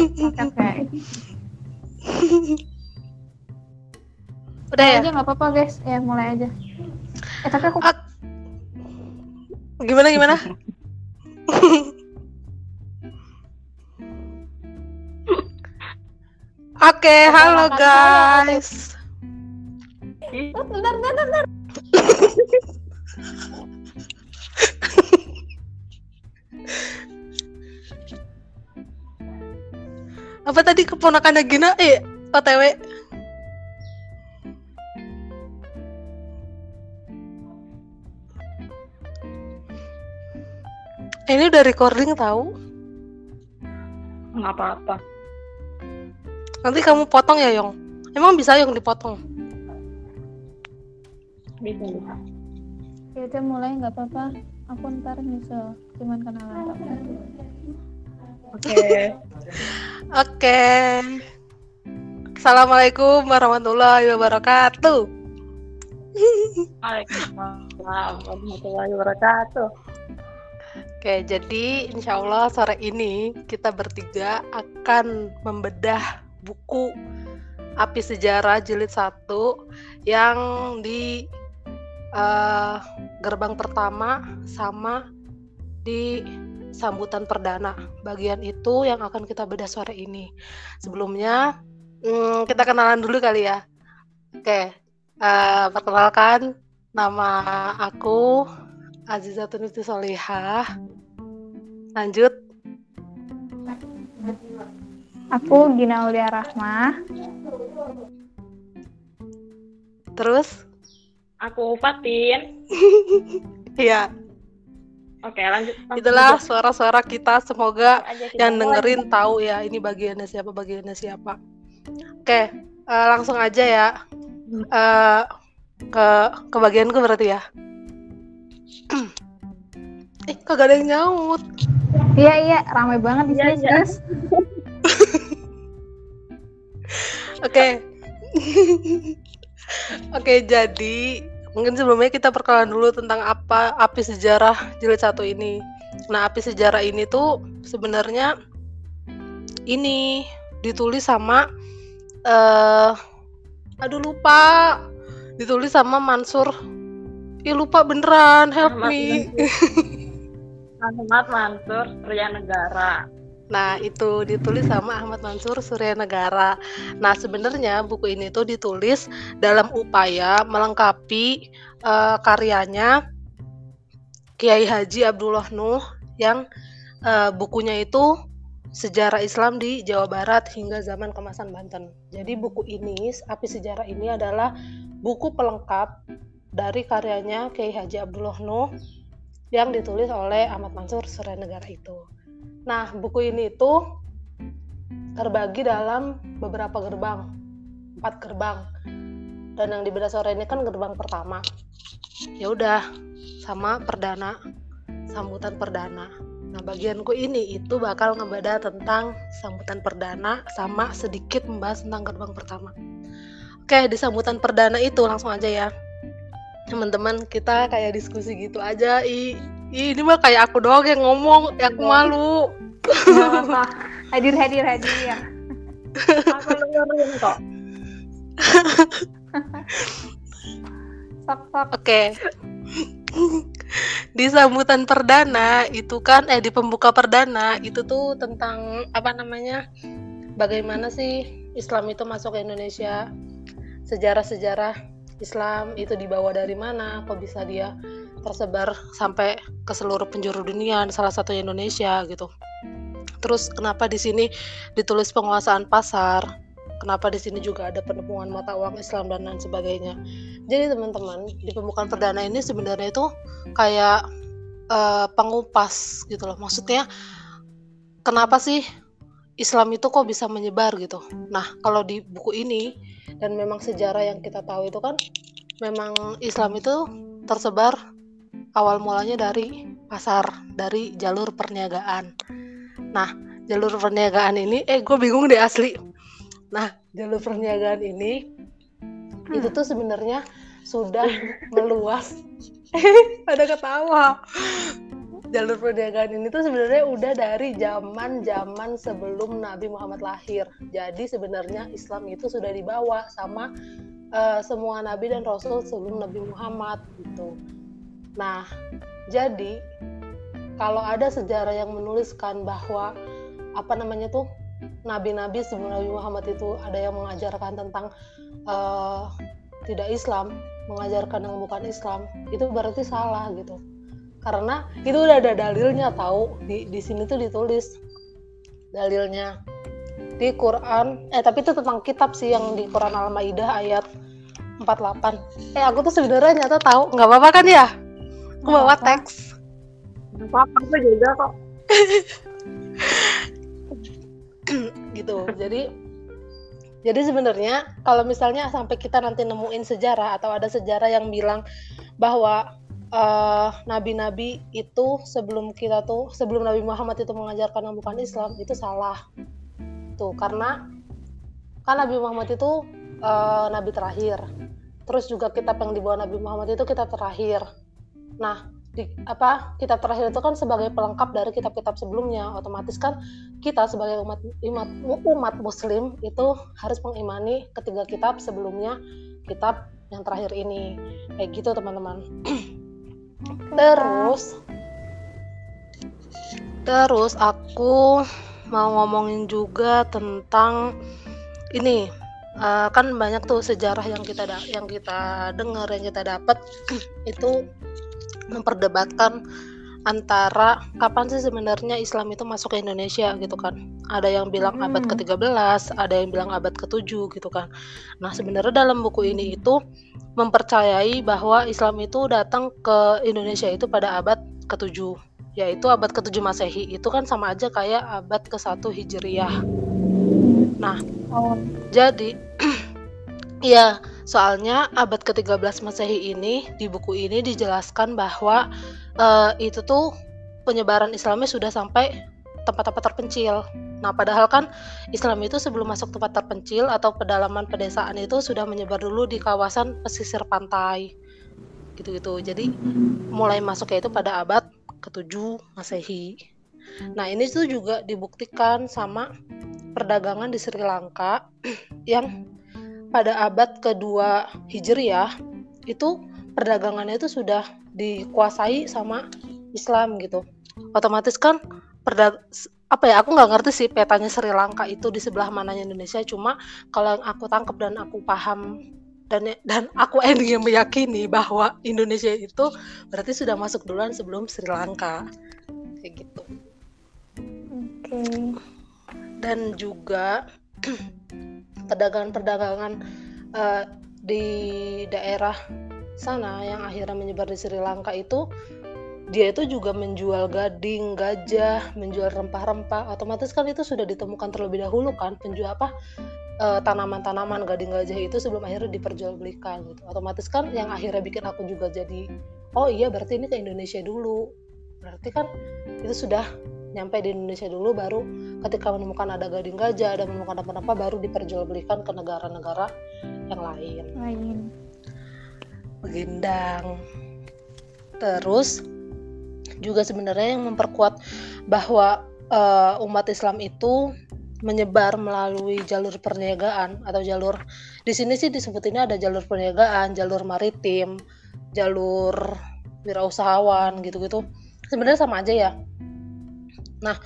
Oke, oke. Udah ya? aja nggak apa-apa guys. Ya mulai aja. Eh tapi aku Ah, gimana gimana? Oke, halo Perkenalkan saya, guys. bentar, bentar, bentar. Apa tadi keponakannya Gina? Eh, OTW. Eh, Ini udah recording tahu? nggak apa-apa Nanti kamu potong ya, Yong. Emang bisa Yong dipotong? bisa bisa Ya udah mulai nggak apa-apa. Aku ntar nyusul. Cuman kenalan oke Oke. Assalamualaikum warahmatullahi wabarakatuh. Waalaikumsalam warahmatullahi wabarakatuh Oke, jadi insya Allah sore ini kita bertiga akan membedah buku Api Sejarah Jilid 1 yang di eh, gerbang pertama sama di sambutan perdana. Bagian itu yang akan kita bedah sore ini. Sebelumnya hmm, kita kenalan dulu kali ya. Oke, eh, perkenalkan nama aku Azizatun Niti Solihah. Lanjut. Aku Gina Aulia Rahmah. Terus? aku Fatin Ya, oke lanjut itulah suara-suara kita. Semoga kita yang mulai. dengerin tahu ya ini bagiannya siapa, bagiannya siapa. Oke, eh, langsung aja ya. Eh, ke ke bagianku berarti ya. eh, kagak ada yang nyaut. Iya iya, ramai banget di Iya, sini iya. guys. Oke. Oke, jadi mungkin sebelumnya kita perkenalan dulu tentang apa api sejarah jilid satu ini. Nah, api sejarah ini tuh sebenarnya ini ditulis sama eh aduh lupa. Ditulis sama Mansur. Ih lupa beneran, help Ahmad me. Ahmad Mansur Surya Negara Nah, itu ditulis sama Ahmad Mansur Surya Negara. Nah, sebenarnya buku ini tuh ditulis dalam upaya melengkapi eh, karyanya Kiai Haji Abdullah Nuh yang eh, bukunya itu Sejarah Islam di Jawa Barat hingga zaman kemasan Banten. Jadi buku ini, Api Sejarah ini adalah buku pelengkap dari karyanya Kiai Haji Abdullah Nuh yang ditulis oleh Ahmad Mansur Surya Negara itu. Nah, buku ini itu terbagi dalam beberapa gerbang, empat gerbang. Dan yang di bedah sore ini kan gerbang pertama. Ya udah, sama perdana, sambutan perdana. Nah, bagianku ini itu bakal ngebeda tentang sambutan perdana sama sedikit membahas tentang gerbang pertama. Oke, di sambutan perdana itu langsung aja ya. Teman-teman, kita kayak diskusi gitu aja. Ih, ih, ini mah kayak aku doang yang ngomong, ya aku malu. Nggak apa-apa. Hadir hadir hadir ya. aku dengerin kok Sok sok. Oke. di sambutan perdana itu kan eh di pembuka perdana itu tuh tentang apa namanya? Bagaimana sih Islam itu masuk ke Indonesia? Sejarah-sejarah Islam itu dibawa dari mana? Kok bisa dia tersebar sampai ke seluruh penjuru dunia, salah satunya Indonesia gitu. Terus kenapa di sini ditulis penguasaan pasar? Kenapa di sini juga ada penemuan mata uang Islam dan lain sebagainya? Jadi teman-teman di pembukaan perdana ini sebenarnya itu kayak eh, pengupas gitu loh. Maksudnya kenapa sih Islam itu kok bisa menyebar gitu? Nah kalau di buku ini dan memang sejarah yang kita tahu itu kan memang Islam itu tersebar awal mulanya dari pasar, dari jalur perniagaan. Nah jalur perniagaan ini, eh gue bingung deh asli. Nah jalur perniagaan ini itu tuh sebenarnya sudah meluas. ada ketawa. jalur perniagaan ini tuh sebenarnya udah dari zaman zaman sebelum Nabi Muhammad lahir. Jadi sebenarnya Islam itu sudah dibawa sama uh, semua nabi dan rasul sebelum Nabi Muhammad gitu. Nah, jadi kalau ada sejarah yang menuliskan bahwa apa namanya tuh nabi-nabi sebelum Nabi Muhammad itu ada yang mengajarkan tentang uh, tidak Islam, mengajarkan yang bukan Islam, itu berarti salah gitu. Karena itu udah ada dalilnya tahu di di sini tuh ditulis dalilnya di Quran eh tapi itu tentang kitab sih yang di Quran Al-Maidah ayat 48 eh aku tuh sebenarnya nyata tahu nggak apa-apa kan ya aku bawa teks. Apa-apa aku juga kok. Gitu. Jadi jadi sebenarnya kalau misalnya sampai kita nanti nemuin sejarah atau ada sejarah yang bilang bahwa uh, nabi-nabi itu sebelum kita tuh sebelum Nabi Muhammad itu mengajarkan yang bukan Islam itu salah. Tuh karena kan Nabi Muhammad itu uh, nabi terakhir. Terus juga kitab yang dibawa Nabi Muhammad itu kitab terakhir nah di, apa kitab terakhir itu kan sebagai pelengkap dari kitab-kitab sebelumnya otomatis kan kita sebagai umat umat umat muslim itu harus mengimani ketiga kitab sebelumnya kitab yang terakhir ini. Kayak gitu teman-teman. Terus terus aku mau ngomongin juga tentang ini. Uh, kan banyak tuh sejarah yang kita yang kita dengar yang kita dapat. Itu memperdebatkan antara kapan sih sebenarnya Islam itu masuk ke Indonesia gitu kan. Ada yang bilang hmm. abad ke-13, ada yang bilang abad ke-7 gitu kan. Nah, sebenarnya dalam buku ini itu mempercayai bahwa Islam itu datang ke Indonesia itu pada abad ke-7, yaitu abad ke-7 Masehi. Itu kan sama aja kayak abad ke-1 Hijriah. Nah, oh. jadi ya Soalnya abad ke-13 Masehi ini di buku ini dijelaskan bahwa uh, itu tuh penyebaran Islamnya sudah sampai tempat-tempat terpencil. Nah, padahal kan Islam itu sebelum masuk tempat terpencil atau pedalaman pedesaan itu sudah menyebar dulu di kawasan pesisir pantai. Gitu-gitu. Jadi mulai masuknya itu pada abad ke-7 Masehi. Nah, ini tuh juga dibuktikan sama perdagangan di Sri Lanka yang pada abad kedua Hijriah itu perdagangannya itu sudah dikuasai sama Islam gitu. Otomatis kan perdag apa ya aku nggak ngerti sih petanya Sri Lanka itu di sebelah mananya Indonesia cuma kalau yang aku tangkap dan aku paham dan dan aku endingnya meyakini bahwa Indonesia itu berarti sudah masuk duluan sebelum Sri Lanka kayak gitu. Oke. Okay. Dan juga perdagangan-perdagangan uh, di daerah sana yang akhirnya menyebar di Sri Lanka itu dia itu juga menjual gading, gajah, menjual rempah-rempah. Otomatis kan itu sudah ditemukan terlebih dahulu kan penjual apa uh, tanaman-tanaman gading gajah itu sebelum akhirnya diperjualbelikan gitu. Otomatis kan yang akhirnya bikin aku juga jadi oh iya berarti ini ke Indonesia dulu. Berarti kan itu sudah nyampe di Indonesia dulu baru ketika menemukan ada gading gajah dan menemukan apa-apa baru diperjualbelikan ke negara-negara yang lain. Lain. Begendang. Terus juga sebenarnya yang memperkuat bahwa uh, umat Islam itu menyebar melalui jalur perniagaan atau jalur di sini sih disebut ini ada jalur perniagaan, jalur maritim, jalur wirausahawan gitu-gitu. Sebenarnya sama aja ya Nah,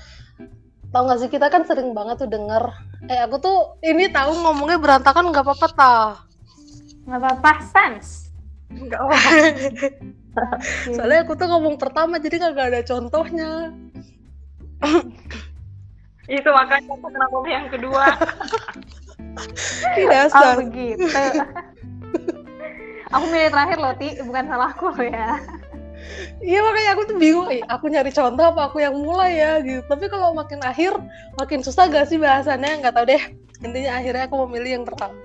tau gak sih kita kan sering banget tuh denger, eh aku tuh ini tahu ngomongnya berantakan nggak apa-apa tah. Nggak apa-apa, sans. Nggak apa. Soalnya aku tuh ngomong pertama jadi kagak ada contohnya. Itu makanya aku kenapa yang kedua. Tidak oh, begitu. aku milih terakhir loh, Ti. Bukan salahku loh ya iya makanya aku tuh bingung eh, aku nyari contoh apa aku yang mulai ya? Gitu. Tapi kalau makin akhir makin susah gak sih bahasannya? Nggak tahu deh. Intinya akhirnya aku memilih yang pertama.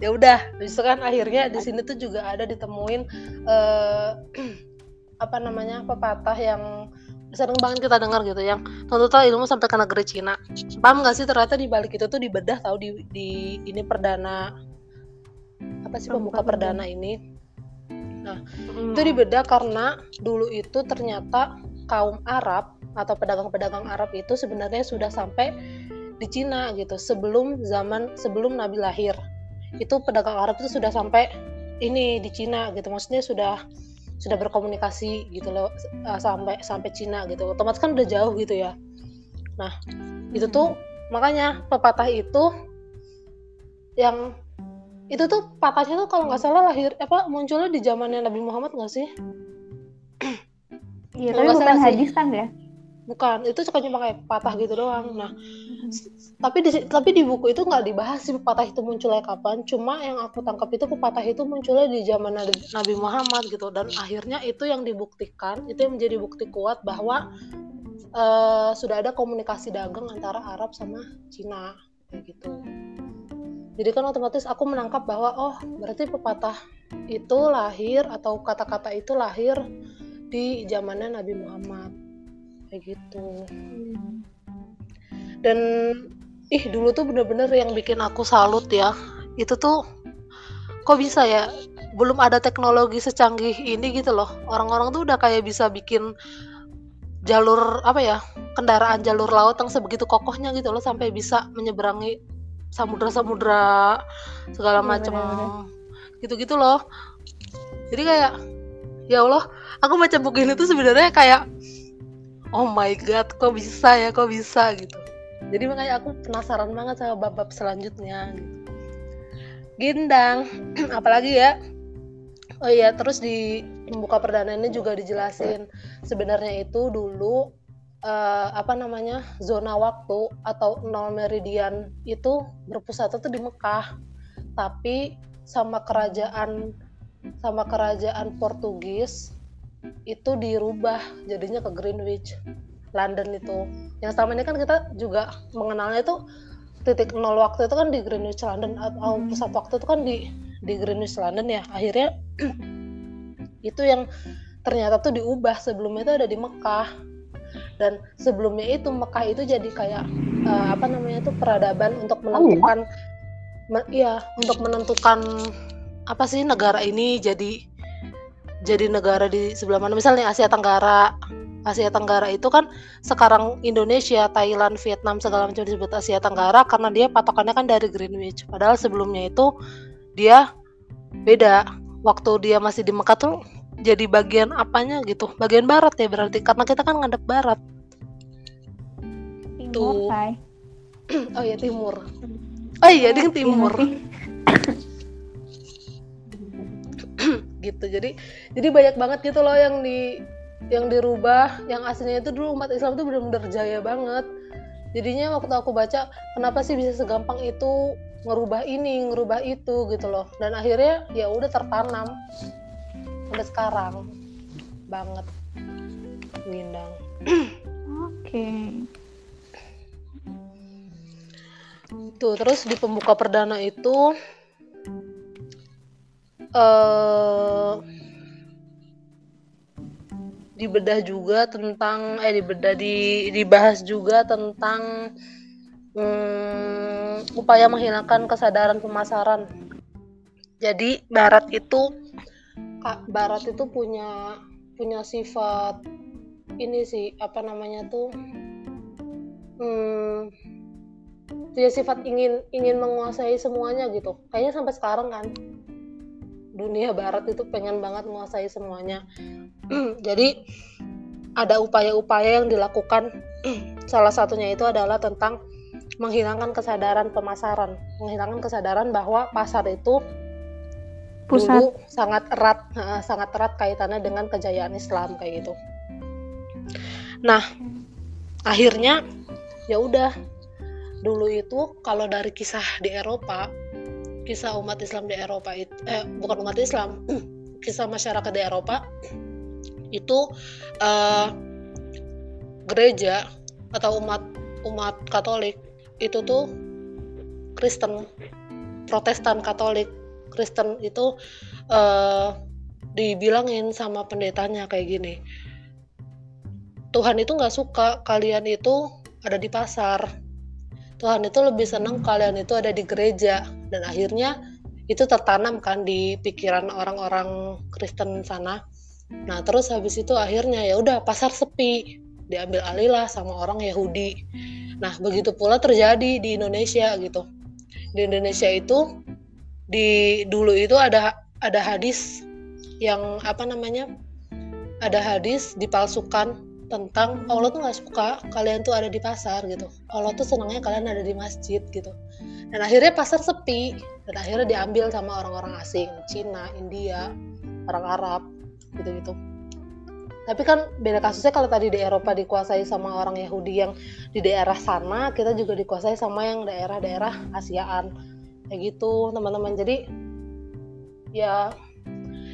Ya udah justru kan akhirnya di sini tuh juga ada ditemuin uh, apa namanya pepatah yang sering banget kita dengar gitu yang tuntut ilmu sampai ke negeri Cina. Paham gak sih? Ternyata di balik itu tuh dibedah tahu di, di ini perdana apa sih pembuka perdana. ini Nah, hmm. itu dibedah karena dulu itu ternyata kaum Arab atau pedagang-pedagang Arab itu sebenarnya sudah sampai di Cina gitu sebelum zaman sebelum Nabi lahir. Itu pedagang Arab itu sudah sampai ini di Cina gitu maksudnya sudah sudah berkomunikasi gitu loh uh, sampai sampai Cina gitu. Otomatis kan udah jauh gitu ya. Nah itu tuh makanya pepatah itu yang itu tuh patahnya tuh kalau nggak salah lahir apa munculnya di zamannya Nabi Muhammad nggak sih? Iya, tapi bukan hadis kan ya? bukan itu suka cuma kayak patah gitu doang. Nah tapi di tapi di buku itu nggak dibahas sih pepatah itu munculnya kapan. Cuma yang aku tangkap itu pepatah itu munculnya di zaman Nabi, Muhammad gitu. Dan akhirnya itu yang dibuktikan itu yang menjadi bukti kuat bahwa eh, sudah ada komunikasi dagang antara Arab sama Cina kayak gitu jadi kan otomatis aku menangkap bahwa oh berarti pepatah itu lahir atau kata-kata itu lahir di zamannya Nabi Muhammad. Kayak gitu. Dan ih dulu tuh bener-bener yang bikin aku salut ya. Itu tuh kok bisa ya? Belum ada teknologi secanggih ini gitu loh. Orang-orang tuh udah kayak bisa bikin jalur apa ya kendaraan jalur laut yang sebegitu kokohnya gitu loh sampai bisa menyeberangi samudra-samudra segala Iya, macam gitu-gitu loh. Jadi kayak ya Allah aku baca buku ini tuh sebenarnya kayak oh my god kok bisa ya kok bisa gitu. Jadi makanya aku penasaran banget sama bab-bab selanjutnya gitu. Gindang apalagi ya. Oh iya terus di pembuka perdana ini juga dijelasin. Sebenarnya itu dulu eh, apa namanya zona waktu atau nol meridian itu berpusat itu di Mekah. Tapi sama kerajaan sama kerajaan Portugis itu dirubah jadinya ke Greenwich London itu. Yang selama ini kan kita juga mengenalnya itu titik nol waktu itu kan di Greenwich London atau Hmm. pusat waktu itu kan di di Greenwich London ya. Akhirnya itu yang ternyata tuh diubah sebelumnya itu ada di Mekah dan sebelumnya itu Mekah itu jadi kayak eh, apa namanya itu peradaban untuk menentukan me- iya untuk menentukan apa sih negara ini jadi jadi negara di sebelah mana misalnya Asia Tenggara Asia Tenggara itu kan sekarang Indonesia, Thailand, Vietnam segala macam disebut Asia Tenggara karena dia patokannya kan dari Greenwich. Padahal sebelumnya itu dia beda. Waktu dia masih di Mekah tuh jadi bagian apanya gitu, bagian barat ya berarti karena kita kan ngadep barat. Timur. Oh ya timur. Oh iya, ding Iya timur. gitu jadi jadi banyak banget gitu loh yang di yang dirubah yang aslinya itu dulu umat Islam itu benar-benar jaya banget jadinya waktu aku baca kenapa sih bisa segampang itu ngerubah ini ngerubah itu gitu loh dan akhirnya ya udah tertanam sampai sekarang banget Windang Oke. Tuh, terus di pembuka perdana itu eh dibedah juga tentang eh dibedah di dibahas juga tentang hmm, upaya menghilangkan kesadaran pemasaran. Jadi barat itu barat itu punya punya sifat ini sih apa namanya tuh hmm, punya sifat ingin ingin menguasai semuanya gitu. Kayaknya sampai sekarang kan dunia barat itu pengen banget menguasai semuanya. Jadi ada upaya-upaya yang dilakukan. Salah satunya itu adalah tentang menghilangkan kesadaran pemasaran. Menghilangkan kesadaran bahwa pasar itu Pusat. dulu sangat erat sangat erat kaitannya dengan kejayaan Islam kayak gitu. Nah akhirnya ya udah. Dulu itu kalau dari kisah di Eropa kisah umat Islam di Eropa itu eh bukan umat Islam kisah masyarakat di Eropa itu eh, gereja atau umat umat Katolik itu tuh Kristen Protestan Katolik Kristen itu eh, dibilangin sama pendetanya kayak gini Tuhan itu nggak suka kalian itu ada di pasar Tuhan itu lebih senang kalian itu ada di gereja dan akhirnya itu tertanam kan di pikiran orang-orang Kristen sana Nah, terus habis itu akhirnya ya udah pasar sepi, diambil alih lah sama orang Yahudi. Nah, begitu pula terjadi di Indonesia gitu. Di Indonesia itu di dulu itu ada ada hadis yang apa namanya? Ada hadis dipalsukan tentang Allah tuh nggak suka kalian tuh ada di pasar gitu. Allah tuh senangnya kalian ada di masjid gitu. Dan akhirnya pasar sepi dan akhirnya diambil sama orang-orang asing, Cina, India, orang Arab gitu-gitu. Tapi kan beda kasusnya kalau tadi di Eropa dikuasai sama orang Yahudi yang di daerah sana, kita juga dikuasai sama yang daerah-daerah Asiaan. Kayak gitu, teman-teman. Jadi ya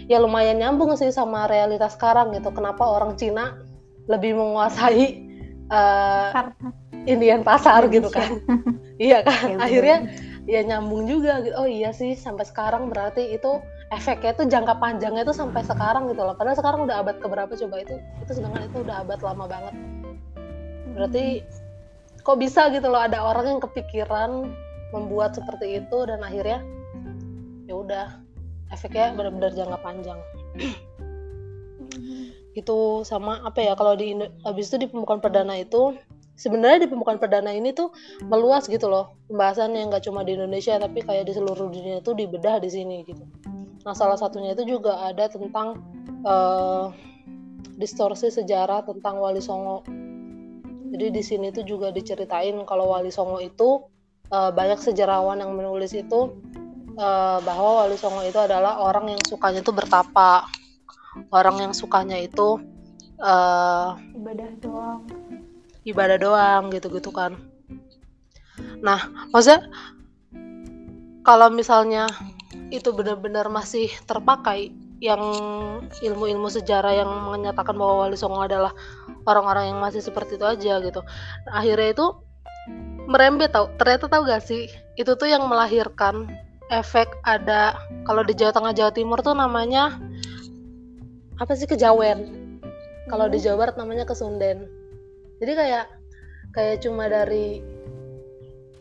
ya lumayan nyambung sih sama realitas sekarang gitu. Kenapa orang Cina lebih menguasai uh, Indian pasar gitu kan? iya kan? Akhirnya ya nyambung juga gitu. Oh iya sih sampai sekarang berarti itu efeknya itu jangka panjangnya itu sampai sekarang gitu loh. Padahal sekarang udah abad keberapa coba itu? Itu sedangkan itu udah abad lama banget. Berarti kok bisa gitu loh ada orang yang kepikiran membuat seperti itu dan akhirnya ya udah efeknya benar-benar jangka panjang. itu sama apa ya kalau di habis itu di pembukaan perdana itu sebenarnya di pembukaan perdana ini tuh meluas gitu loh pembahasannya nggak cuma di Indonesia tapi kayak di seluruh dunia itu dibedah di sini gitu Nah, salah satunya itu juga ada tentang uh, distorsi sejarah tentang Wali Songo. Jadi di sini tuh juga diceritain kalau Wali Songo itu uh, banyak sejarawan yang menulis itu uh, bahwa Wali Songo itu adalah orang yang sukanya itu bertapa, orang yang sukanya itu uh, ibadah doang, ibadah doang gitu-gitu kan. Nah, maksudnya kalau misalnya itu benar-benar masih terpakai yang ilmu-ilmu sejarah yang menyatakan bahwa Wali Songo adalah orang-orang yang masih seperti itu aja gitu. Nah, akhirnya itu merembet tau. Ternyata tahu gak sih? Itu tuh yang melahirkan efek ada kalau di Jawa Tengah Jawa Timur tuh namanya apa sih kejawen. Kalau di hmm. Jawa Barat namanya kesunden. Jadi kayak kayak cuma dari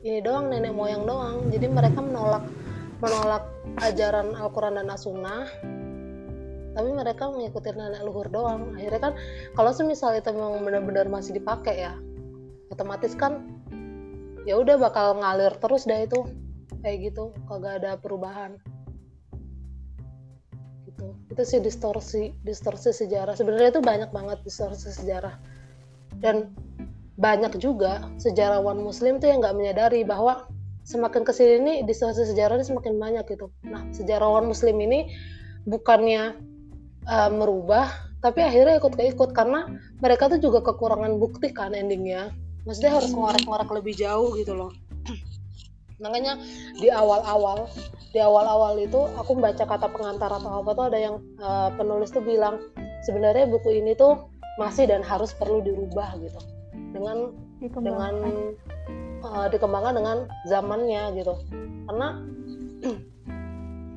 ini doang nenek moyang doang. Jadi mereka menolak menolak ajaran Al-Quran dan As-Sunnah tapi mereka mengikuti nenek luhur doang akhirnya kan kalau semisal itu memang benar-benar masih dipakai ya otomatis kan ya udah bakal ngalir terus dah itu. Kayak gitu kagak ada perubahan. Gitu. Itu sih distorsi distorsi sejarah. Sebenarnya itu banyak banget distorsi sejarah. Dan banyak juga sejarawan muslim tuh yang nggak menyadari bahwa semakin ke sini ini distorsi sejarah ini semakin banyak gitu. Nah, sejarawan Muslim ini bukannya uh, merubah, tapi akhirnya ikut keikut karena mereka tuh juga kekurangan bukti kan endingnya. Maksudnya harus ngorek-ngorek lebih jauh gitu loh. Makanya di awal-awal, di awal-awal itu aku baca kata pengantar atau apa tuh ada yang uh, penulis tuh bilang sebenarnya buku ini tuh masih dan harus perlu dirubah gitu. Dengan dengan uh, dikembangkan dengan zamannya gitu. Karena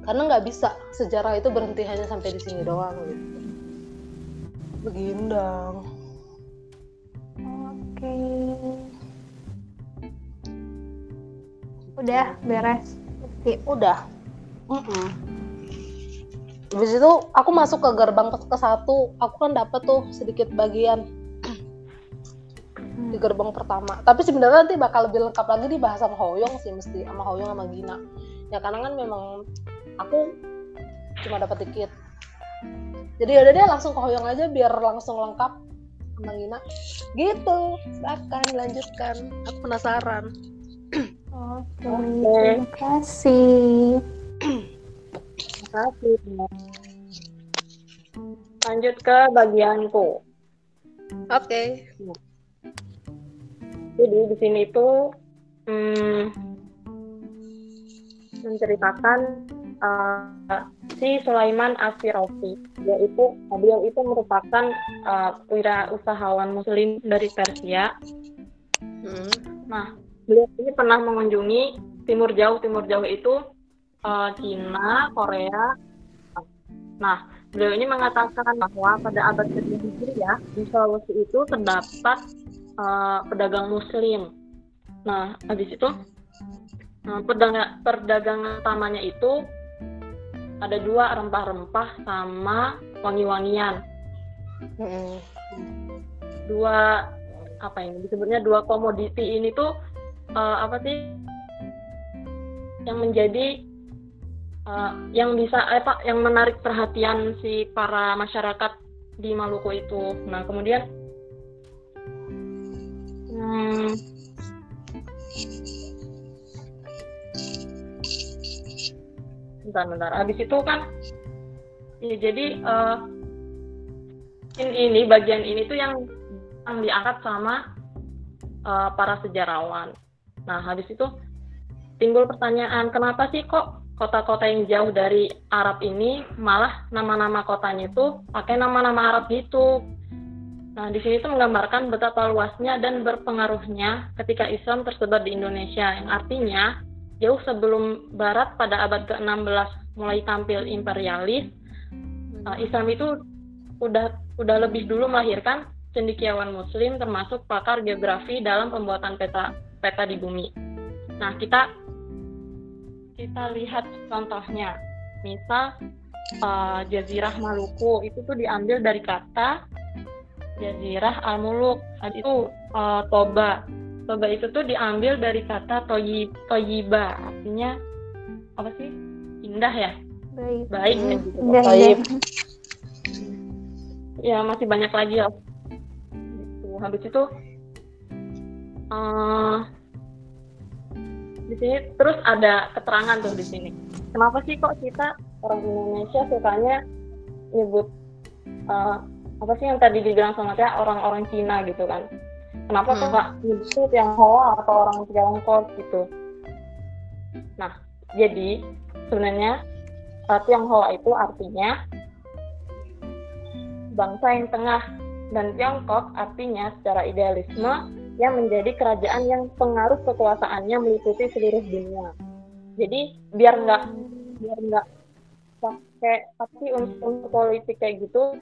karena nggak bisa sejarah itu berhenti hanya sampai di sini doang gitu. Begindang oke. Udah beres. Udah. Mm -mm. Habis itu aku masuk ke gerbang ke satu, aku kan dapat tuh sedikit bagian di gerbang pertama. Tapi sebenarnya nanti bakal lebih lengkap lagi dibahas sama Hoyong sih mesti sama Hoyong sama Gina. Ya karena kan memang aku cuma dapat dikit. Jadi udah deh langsung ke Hoyong aja biar langsung lengkap sama Gina gitu. Silakan lanjutkan. Aku penasaran. Oke terima kasih. Terima kasih. Lanjut ke bagianku. Oke. Okay jadi di sini itu hmm, menceritakan uh, si Sulaiman Asfirofi yaitu beliau itu merupakan uh, wirausahawan muslim dari Persia hmm. nah beliau ini pernah mengunjungi timur jauh timur jauh itu uh, Cina Korea nah beliau ini mengatakan bahwa pada abad ke-7 ya di Sulawesi itu terdapat uh, pedagang muslim. Nah, habis itu perdagangan, perdagangan utamanya itu ada dua rempah-rempah sama wangi-wangian. Hmm. Dua apa ini disebutnya dua komoditi ini tuh uh, apa sih yang menjadi uh, yang bisa apa yang menarik perhatian si para masyarakat di Maluku itu. Nah kemudian bentar bentar habis itu kan ya jadi uh, ini bagian ini tuh yang yang diangkat sama uh, para sejarawan. Nah, habis itu timbul pertanyaan, kenapa sih kok kota-kota yang jauh dari Arab ini malah nama-nama kotanya itu pakai nama-nama Arab gitu? Nah, di sini tuh menggambarkan betapa luasnya dan berpengaruhnya ketika Islam tersebar di Indonesia, yang artinya jauh sebelum Barat pada abad ke-16 mulai tampil imperialis, uh, Islam itu udah udah lebih dulu melahirkan cendikiawan muslim termasuk pakar geografi dalam pembuatan peta peta di bumi. Nah, kita kita lihat contohnya. Misal uh, Jazirah Maluku itu tuh diambil dari kata Jazirah Al-Muluk. Itu uh, Toba. Toba itu tuh diambil dari kata toyib, toyiba. Artinya apa sih? Indah ya? Baik. Baik. Hmm. Gitu. Indah, Toyib. indah. Ya, masih banyak lagi ya habis itu uh, di sini terus ada keterangan tuh di sini kenapa sih kok kita orang Indonesia sukanya nyebut uh, apa sih yang tadi dibilang sama saya orang-orang Cina gitu kan kenapa hmm. kok nggak nyebut yang Hoa atau orang Tiongkok gitu nah jadi sebenarnya uh, Tionghoa itu artinya bangsa yang tengah dan Tiongkok artinya secara idealisme yang menjadi kerajaan yang pengaruh kekuasaannya meliputi seluruh dunia. Jadi biar nggak biar nggak pakai tapi unsur politik kayak gitu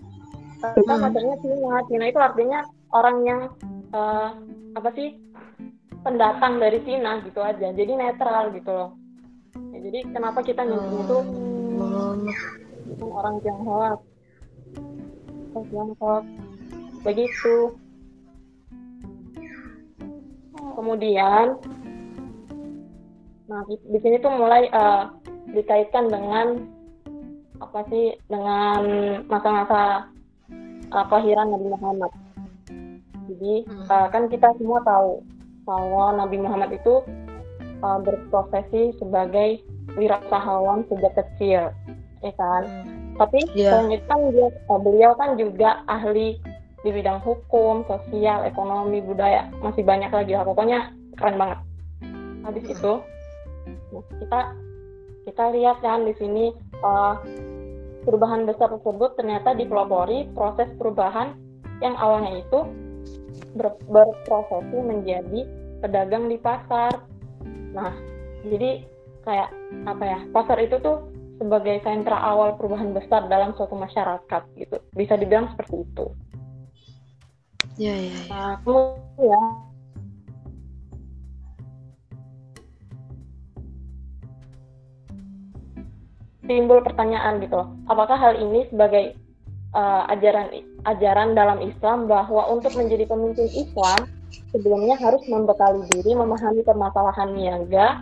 kita hmm. Cina. Cina itu artinya orang yang uh, apa sih pendatang dari Cina gitu aja. Jadi netral gitu loh. Ya, jadi kenapa kita nyebutnya itu hmm. orang Tionghoa, Tiongkok begitu kemudian nah di, di sini tuh mulai uh, dikaitkan dengan apa sih dengan masa-masa uh, kelahiran Nabi Muhammad jadi uh, kan kita semua tahu bahwa Nabi Muhammad itu uh, berprofesi sebagai wirausahawan sejak kecil ya kan hmm. tapi yeah. selain itu kan dia, uh, beliau kan juga ahli di bidang hukum, sosial, ekonomi, budaya masih banyak lagi lah pokoknya keren banget. Habis itu nah, kita kita lihat kan di sini uh, perubahan besar tersebut ternyata dipelopori proses perubahan yang awalnya itu ber, berprofesi menjadi pedagang di pasar. Nah, jadi kayak apa ya? Pasar itu tuh sebagai sentra awal perubahan besar dalam suatu masyarakat gitu. Bisa dibilang seperti itu. Ya, ya, ya. Nah, kemudian timbul pertanyaan gitu Apakah hal ini sebagai uh, ajaran ajaran dalam Islam bahwa untuk menjadi pemimpin Islam sebelumnya harus membekali diri memahami permasalahan niaga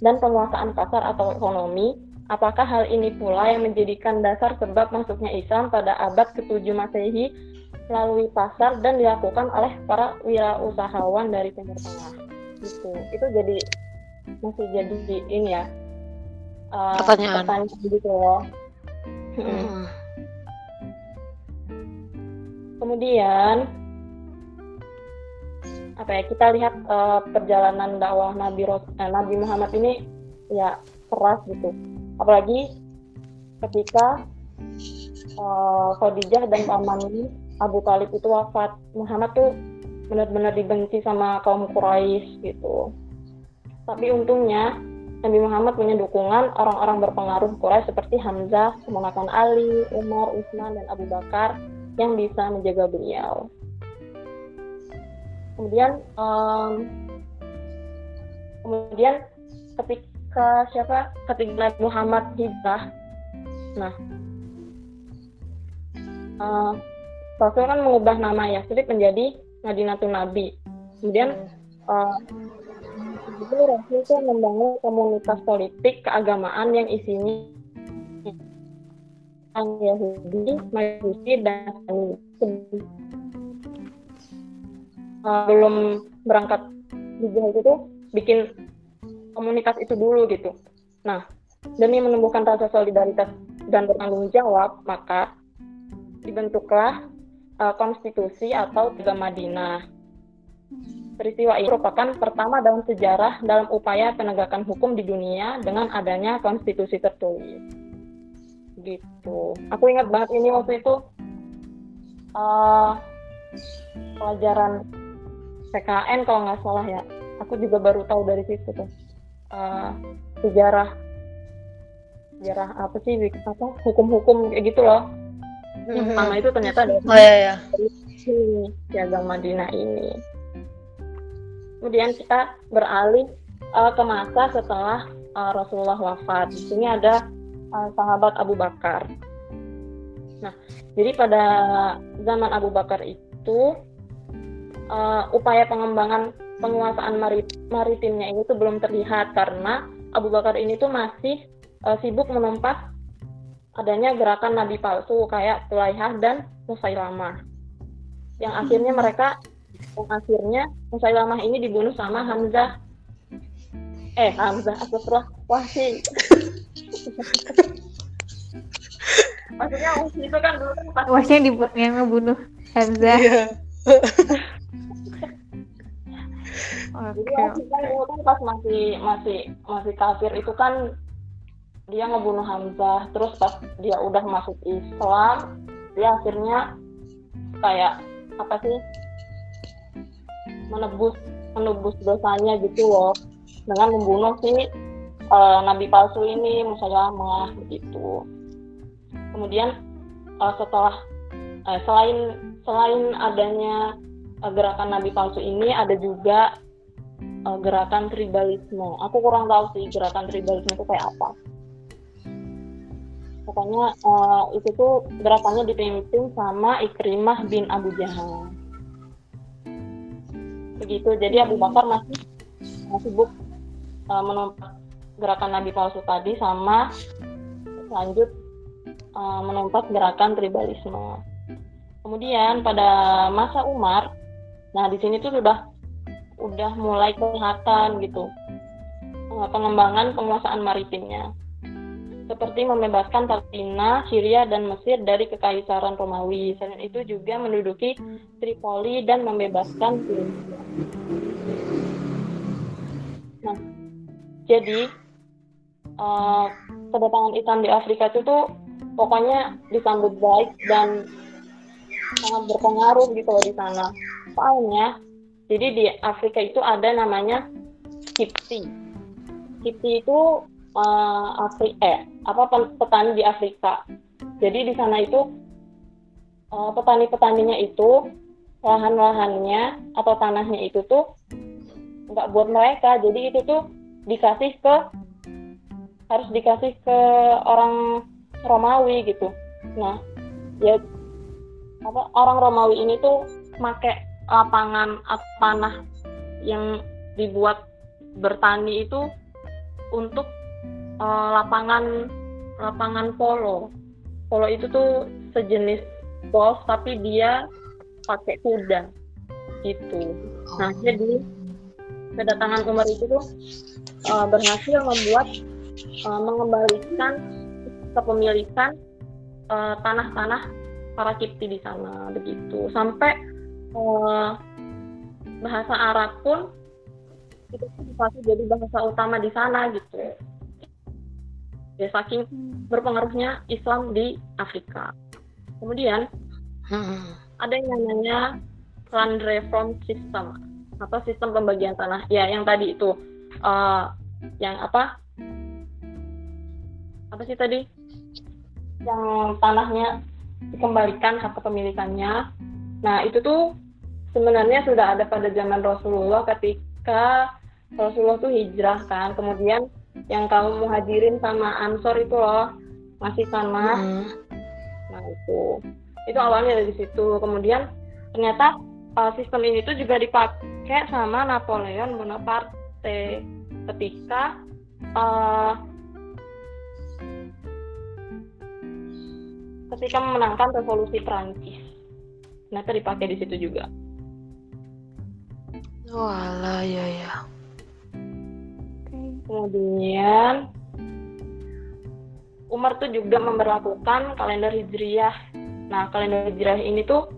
dan penguasaan pasar atau ekonomi. Apakah hal ini pula yang menjadikan dasar sebab masuknya Islam pada abad ke-7 Masehi melalui pasar dan dilakukan oleh para wirausahawan dari Timur Tengah. Gitu. Itu jadi masih jadi ini ya. Uh, pertanyaan. Pertanyaan gitu loh. Hmm. Kemudian apa ya kita lihat uh, perjalanan dakwah Nabi Ros eh, Nabi Muhammad ini ya keras gitu. Apalagi ketika uh, Khadijah dan pamannya Abu Talib itu wafat. Muhammad tuh benar-benar dibenci sama kaum Quraisy gitu. Tapi untungnya Nabi Muhammad punya dukungan orang-orang berpengaruh Quraisy seperti Hamzah, keponakan Ali, Umar, Utsman dan Abu Bakar yang bisa menjaga beliau. Kemudian um, kemudian ketika siapa ketika Nabi Muhammad hijrah, nah uh, Rasul kan mengubah nama Yasrib menjadi Madinatul Nabi. Kemudian uh, itu Rasul itu membangun komunitas politik keagamaan yang isinya orang Yahudi, Majusi, dan uh, belum berangkat hijrah itu bikin komunitas itu dulu gitu. Nah, demi menumbuhkan rasa solidaritas dan bertanggung jawab, maka dibentuklah uh, konstitusi atau Tiga Madinah. Peristiwa ini merupakan pertama dalam sejarah dalam upaya penegakan hukum di dunia dengan adanya konstitusi tertulis. Gitu. Aku ingat banget ini waktu itu uh, pelajaran PKN kalau nggak salah ya. Aku juga baru tahu dari situ tuh uh, sejarah sejarah apa sih apa hukum-hukum kayak gitu loh. Yang pertama itu ternyata dari Oh ya ya. ini piagam Madinah ini. Kemudian kita beralih uh, ke masa setelah uh, Rasulullah wafat. Di sini ada uh, sahabat Abu Bakar. Nah, jadi pada zaman Abu Bakar itu uh, upaya pengembangan penguasaan marit maritimnya ini tuh belum terlihat karena Abu Bakar ini tuh masih uh, sibuk menumpas adanya gerakan nabi palsu kayak Tulaihah dan Musailamah. Yang akhirnya mereka yang akhirnya Musailamah ini dibunuh sama Hamzah. Eh, Hamzah, astagfirullah. Wahsy. Maksudnya Wahsy itu kan dulu kan pas Wahsy yang, dibu- yang ngebunuh Hamzah. Iya. Jadi Oke. Wahsy kan dulu kan pas masih masih masih kafir itu kan dia ngebunuh Hamzah terus pas dia udah masuk Islam dia akhirnya kayak apa sih menebus menebus dosanya gitu loh dengan membunuh si eh, nabi palsu ini Musailamah begitu kemudian eh, setelah eh, selain selain adanya eh, gerakan nabi palsu ini ada juga eh, gerakan tribalisme. Aku kurang tahu sih gerakan tribalisme itu kayak apa. Pokoknya eh, itu tuh gerakannya dipimpin sama Ikrimah bin Abu Jahal. Begitu. Jadi Abu Bakar masih sibuk uh, menumpas gerakan Nabi palsu tadi sama lanjut uh, menumpas gerakan tribalisme kemudian pada masa Umar nah di sini tuh sudah udah mulai kelihatan gitu uh, pengembangan penguasaan maritimnya seperti membebaskan Palestina, Syria, dan Mesir dari kekaisaran Romawi. Selain itu juga menduduki Tripoli dan membebaskan Tunisia. Nah, jadi uh, kedatangan Islam di Afrika itu tuh pokoknya disambut baik dan sangat berpengaruh gitu loh di sana. Soalnya, jadi di Afrika itu ada namanya Kipti. Kipti itu uh, Afri eh apa petani di Afrika. Jadi di sana itu uh, petani-petaninya itu lahan-lahannya atau tanahnya itu tuh nggak buat mereka. Jadi itu tuh dikasih ke harus dikasih ke orang Romawi gitu. Nah, ya apa orang Romawi ini tuh make lapangan tanah yang dibuat bertani itu untuk uh, lapangan lapangan polo. Polo itu tuh sejenis golf tapi dia pakai kuda gitu. Nah jadi kedatangan Umar itu tuh uh, berhasil membuat uh, mengembalikan kepemilikan uh, tanah-tanah para Kipti di sana begitu sampai uh, bahasa Arab pun itu dikasih jadi bahasa utama di sana gitu ya saking berpengaruhnya Islam di Afrika. Kemudian Hmm. ada yang namanya land reform system atau sistem pembagian tanah. Ya, yang tadi itu eh, yang apa? Apa sih tadi? Yang tanahnya dikembalikan hak kepemilikannya. Nah, itu tuh sebenarnya sudah ada pada zaman Rasulullah ketika Rasulullah tuh hijrah kan. Kemudian yang kaum muhajirin sama ansor itu loh masih tanah Hmm. nah itu itu awalnya dari situ kemudian ternyata uh, sistem ini tuh juga dipakai sama Napoleon Bonaparte ketika uh, ketika memenangkan revolusi Prancis. Ternyata dipakai di situ juga. Walah, ya ya. Kemudian Umar tuh juga memperlakukan kalender hijriyah. Nah, kalender hijriyah ini tuh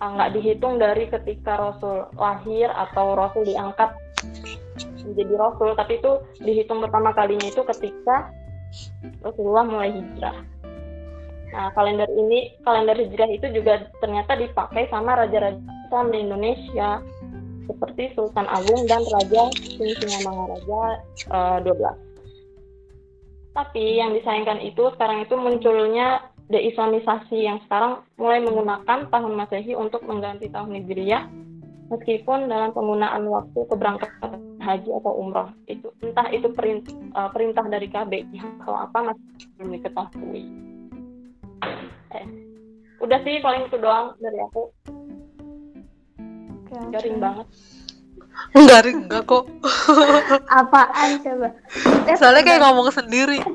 ah, nggak dihitung dari ketika Rasul lahir atau Rasul diangkat menjadi Rasul, tapi itu dihitung pertama kalinya itu ketika Rasulullah mulai hijrah. Nah, kalender ini, kalender hijrah itu juga ternyata dipakai sama raja-raja Islam di Indonesia seperti Sultan Agung dan Raja Singamangaraja uh, 12. Tapi yang disayangkan itu sekarang itu munculnya deislamisasi yang sekarang mulai menggunakan tahun Masehi untuk mengganti tahun Hijriyah meskipun dalam penggunaan waktu keberangkatan haji atau umroh itu entah itu perintah, uh, perintah dari KB atau apa masih belum diketahui. Eh, udah sih paling itu doang dari aku. Garing banget. Enggak, enggak kok. Apaan coba? Soalnya kayak ngomong sendiri.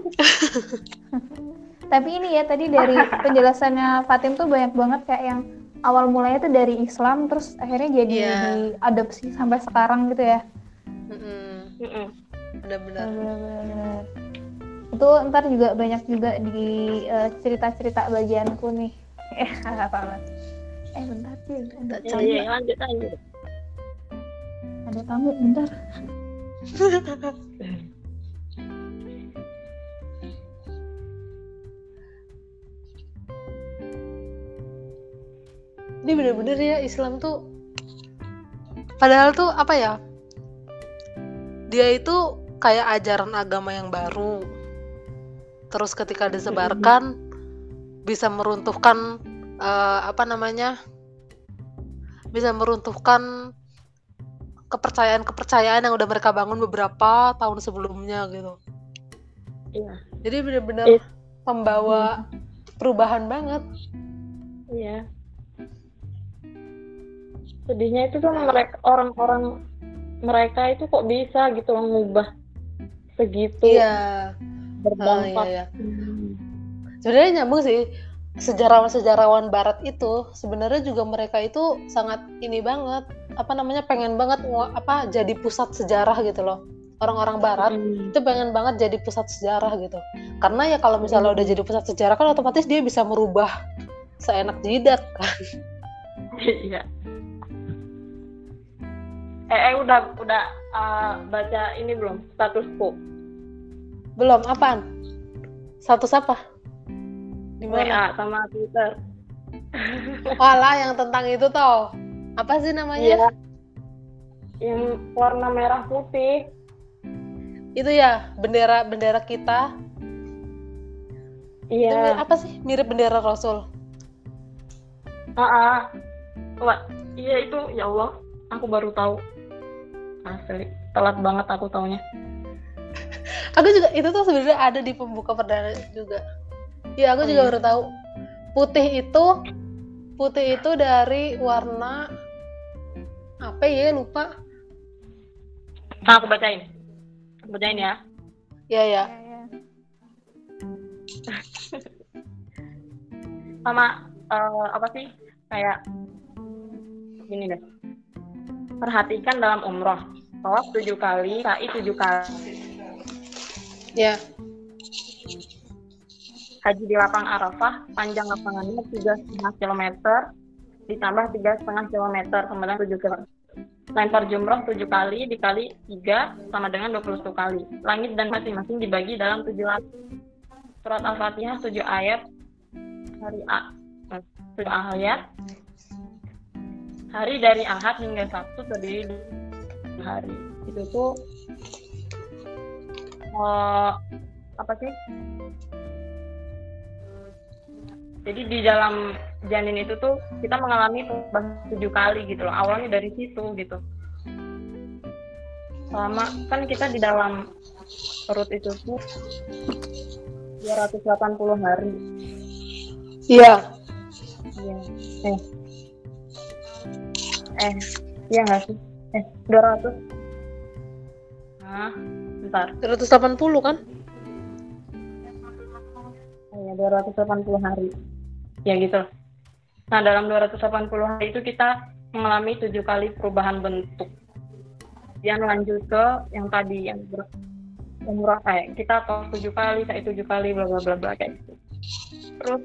Tapi ini ya tadi dari penjelasannya Fatim tuh banyak banget kayak yang awal mulanya tuh dari Islam terus akhirnya jadi yeah. diadopsi sampai sekarang gitu ya. Mm Benar-benar. Itu ntar juga banyak juga di uh, cerita-cerita bagianku nih. Eh, apa-apa. Eh, bentar sih. Bentar, ya, ya, lanjut, lanjut ada tamu bentar ini bener-bener ya Islam tuh padahal tuh apa ya dia itu kayak ajaran agama yang baru terus ketika disebarkan bisa meruntuhkan uh, apa namanya bisa meruntuhkan kepercayaan-kepercayaan yang udah mereka bangun beberapa tahun sebelumnya gitu. Iya. Jadi benar-benar It... pembawa perubahan banget. Iya. Sedihnya itu tuh mereka orang-orang mereka itu kok bisa gitu mengubah segitu. Iya. Berdampak. Oh, iya, iya. Hmm. Sebenarnya nyambung sih sejarawan-sejarawan barat itu sebenarnya juga mereka itu sangat ini banget apa namanya pengen banget apa jadi pusat sejarah gitu loh orang-orang barat hmm. itu pengen banget jadi pusat sejarah gitu karena ya kalau misalnya hmm. udah jadi pusat sejarah kan otomatis dia bisa merubah seenak jidat kan iya eh, eh udah udah uh, baca ini belum statusku belum apaan status apa di mana? sama Twitter. Walah yang tentang itu toh. Apa sih namanya? Iya. Yang warna merah putih. Itu ya bendera bendera kita. Iya. Itu apa sih? Mirip bendera Rasul. Ah, uh iya itu ya Allah, aku baru tahu. Asli, telat banget aku taunya. Aku juga itu tuh sebenarnya ada di pembuka perdana juga. Iya, aku oh, juga iya. baru tahu. Putih itu putih itu dari warna apa ya lupa. Nah, aku bacain. Aku bacain ya. Iya, ya. Sama uh, apa sih? Kayak gini deh. Perhatikan dalam umroh. Tawaf tujuh kali, sa'i tujuh kali. Ya. Haji di lapang Arafah panjang lapangannya tiga setengah kilometer ditambah tiga setengah kilometer kemudian tujuh kilometer lempar jumroh tujuh kali dikali tiga sama dengan dua puluh kali. Langit dan masing-masing dibagi dalam tujuh lapis surat al-fatihah tujuh ayat. Hari A eh, tujuh ayat. Hari dari ahad hingga sabtu terdiri hari. Itu tuh uh, apa sih jadi di dalam janin itu tuh kita mengalami perubahan tujuh kali gitu loh awalnya dari situ gitu selama kan kita di dalam perut itu tuh 280 hari iya Iya. Eh. Eh, iya nggak sih? Eh, 200. Hah? Bentar. 180 kan? Ya, 280 hari. Ya gitu. Nah, dalam 280 hari itu kita mengalami tujuh kali perubahan bentuk. Kemudian lanjut ke yang tadi yang ber umrah kayak kita atau tujuh kali kayak tujuh kali bla bla bla bla kayak gitu. Terus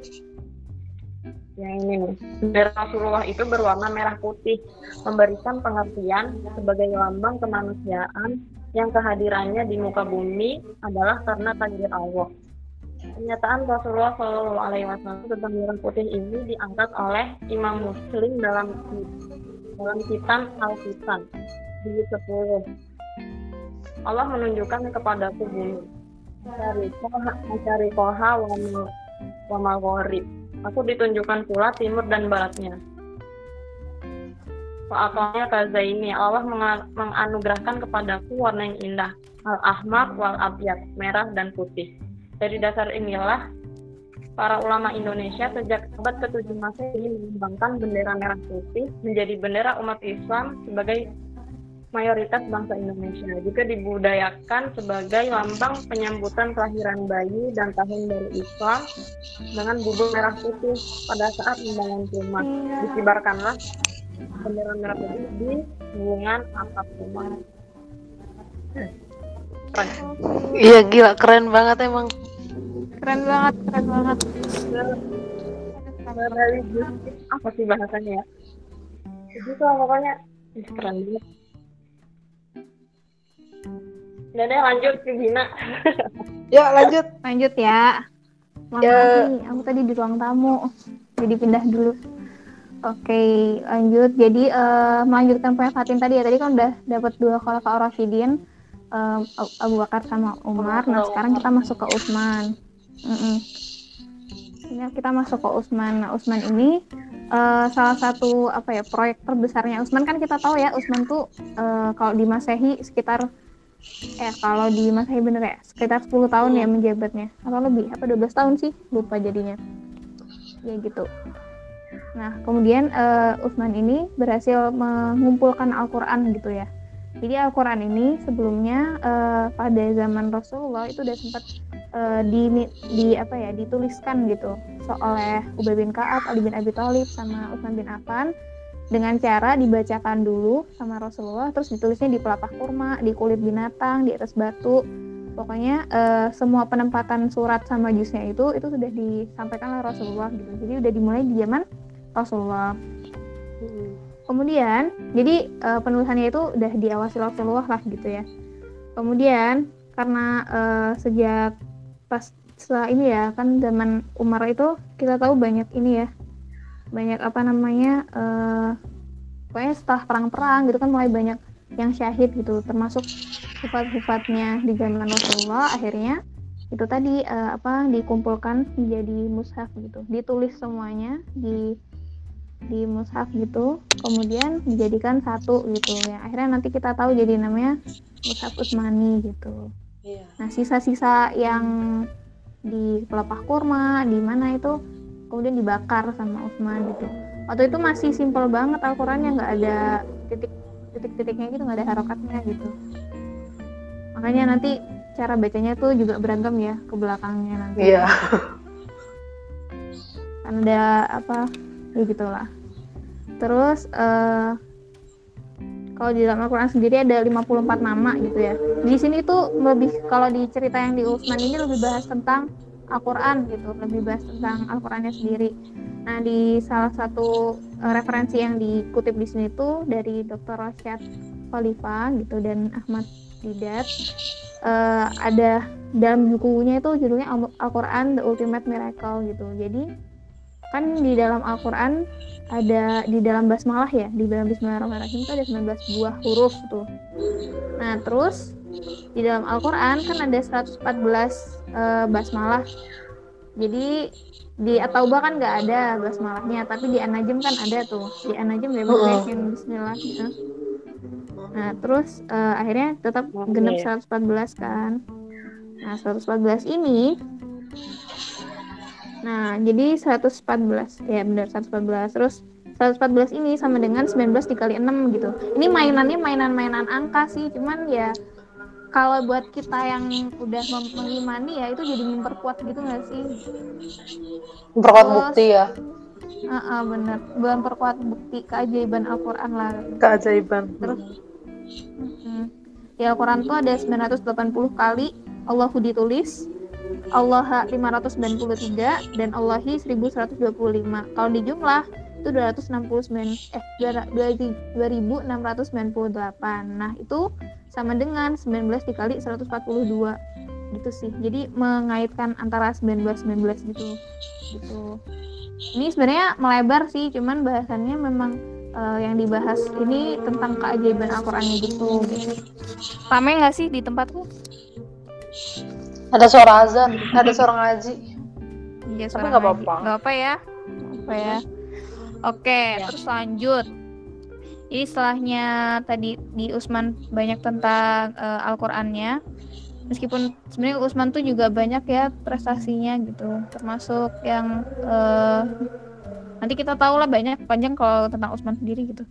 yang ini nih, bendera Rasulullah itu berwarna merah putih, memberikan pengertian sebagai lambang kemanusiaan yang kehadirannya di muka bumi adalah karena takdir Allah. Pernyataan Rasulullah Shallallahu Alaihi Wasallam tentang merah putih ini diangkat oleh Imam Muslim dalam dalam kitab Al Fitan di 10. Allah menunjukkan kepadaku bumi. Mencari koha, mencari koha wa maghrib. Aku ditunjukkan pula timur dan baratnya. Fa'atanya kaza ini Allah menganugerahkan kepadaku warna yang indah. Al-ahmar wal abyad, merah dan putih. Dari dasar inilah para ulama Indonesia sejak abad ke-7 Masehi mengembangkan bendera merah putih menjadi bendera umat Islam sebagai mayoritas bangsa Indonesia juga dibudayakan sebagai lambang penyambutan kelahiran bayi dan tahun baru Islam dengan bubur merah putih pada saat membangun rumah. Iya. Dikibarkanlah bendera merah putih di hubungan atap rumah. Keren. Iya gila keren banget emang. Keren banget, keren banget. Apa sih bahasanya ya? Itu pokoknya keren banget. Udah deh lanjut ke Gina. ya lanjut. Lanjut ya. Maaf ya. nih, aku tadi di ruang tamu. Jadi pindah dulu. Oke, lanjut. Jadi uh, melanjutkan poin Fatin tadi ya. Tadi kan udah dapat dua khulafa Rasyidin, uh, Abu Bakar sama Umar. Nah, sekarang kita masuk ke Utsman. Mm -mm. Ini kita masuk ke Utsman. Nah, Utsman ini uh, salah satu apa ya proyek terbesarnya Utsman kan kita tahu ya Utsman tuh uh, kalau di Masehi sekitar eh kalau di Masehi bener ya sekitar 10 tahun ya menjabatnya. Atau lebih apa 12 tahun sih lupa jadinya. Ya gitu. Nah kemudian uh, Utsman ini berhasil mengumpulkan Al-Quran gitu ya. Jadi Al-Quran ini sebelumnya uh, pada zaman Rasulullah itu udah sempat uh, di, di apa ya dituliskan gitu. So, oleh Ubay bin Ka'ab, Ali bin Abi Thalib sama Utsman bin Affan dengan cara dibacakan dulu sama Rasulullah terus ditulisnya di pelapah kurma di kulit binatang di atas batu. Pokoknya uh, semua penempatan surat sama jusnya itu itu sudah disampaikan oleh Rasulullah gitu. Jadi udah dimulai di zaman Rasulullah. Kemudian jadi uh, penulisannya itu udah diawasi Rasulullah lah gitu ya. Kemudian karena uh, sejak pas setelah ini ya kan zaman Umar itu kita tahu banyak ini ya banyak apa namanya uh, pokoknya setelah perang-perang gitu kan mulai banyak yang syahid gitu. Termasuk sifat-sifatnya di zaman Rasulullah akhirnya itu tadi uh, apa dikumpulkan menjadi mushaf gitu. Ditulis semuanya di di mushaf gitu. Kemudian dijadikan satu gitu. Ya akhirnya nanti kita tahu jadi namanya mushaf Utsmani gitu. Iya. nah sisa-sisa yang di pelepah kurma di mana itu kemudian dibakar sama Utsman gitu. Waktu itu masih simpel banget Al-Qurannya nggak ada titik titik-titiknya gitu nggak ada harokatnya gitu. Makanya nanti cara bacanya tuh juga beragam ya ke belakangnya nanti. Iya. Kan ada apa ya gitulah. Terus uh, kalau di dalam Al-Quran sendiri ada 54 nama gitu ya. Di sini tuh lebih kalau di cerita yang di Utsman ini lebih bahas tentang Al-Quran gitu lebih bahas tentang Al-Qurannya sendiri nah di salah satu uh, referensi yang dikutip di sini tuh dari Dr. Rasyad Khalifa gitu dan Ahmad Didat uh, ada dalam bukunya itu judulnya Al-Quran The Ultimate Miracle gitu jadi kan di dalam Al-Quran ada di dalam basmalah ya di dalam Bismillahirrahmanirrahim itu ada 19 buah huruf tuh nah terus di dalam Al-Quran kan ada 114 uh, basmalah jadi di At-Taubah kan nggak ada basmalahnya tapi di An-Najm kan ada tuh di An-Najm ada oh. yang Bismillah gitu nah terus uh, akhirnya tetap genep 114 kan nah 114 ini Nah, jadi 114. Ya benar 114. Terus 114 ini sama dengan 19 dikali 6 gitu. Ini mainannya mainan-mainan angka sih, cuman ya kalau buat kita yang udah mengimani ya itu jadi memperkuat gitu nggak sih? Memperkuat bukti ya. Uh, uh, bener, memperkuat bukti keajaiban Al-Quran lah. Keajaiban. Terus, uh, ya Al-Quran tuh ada 980 kali Allahu ditulis, Allah 593 dan Allahi 1125. Kalau di jumlah itu 269 eh 2698. Nah, itu sama dengan 19 dikali 142 gitu sih. Jadi mengaitkan antara 19 19 gitu. Gitu. Ini sebenarnya melebar sih, cuman bahasannya memang uh, yang dibahas ini tentang keajaiban Al-Qur'an gitu. Rame nggak sih di tempatku? Ada suara azan, ada suara ngaji. Iya, suara Tapi nggak apa-apa. Nggak apa ya. Apa ya. Oke, ya. terus lanjut. Jadi setelahnya tadi di Usman banyak tentang uh, Al-Qur'annya. Meskipun sebenarnya Usman tuh juga banyak ya prestasinya gitu, termasuk yang uh, nanti kita tahu lah banyak panjang kalau tentang Usman sendiri gitu.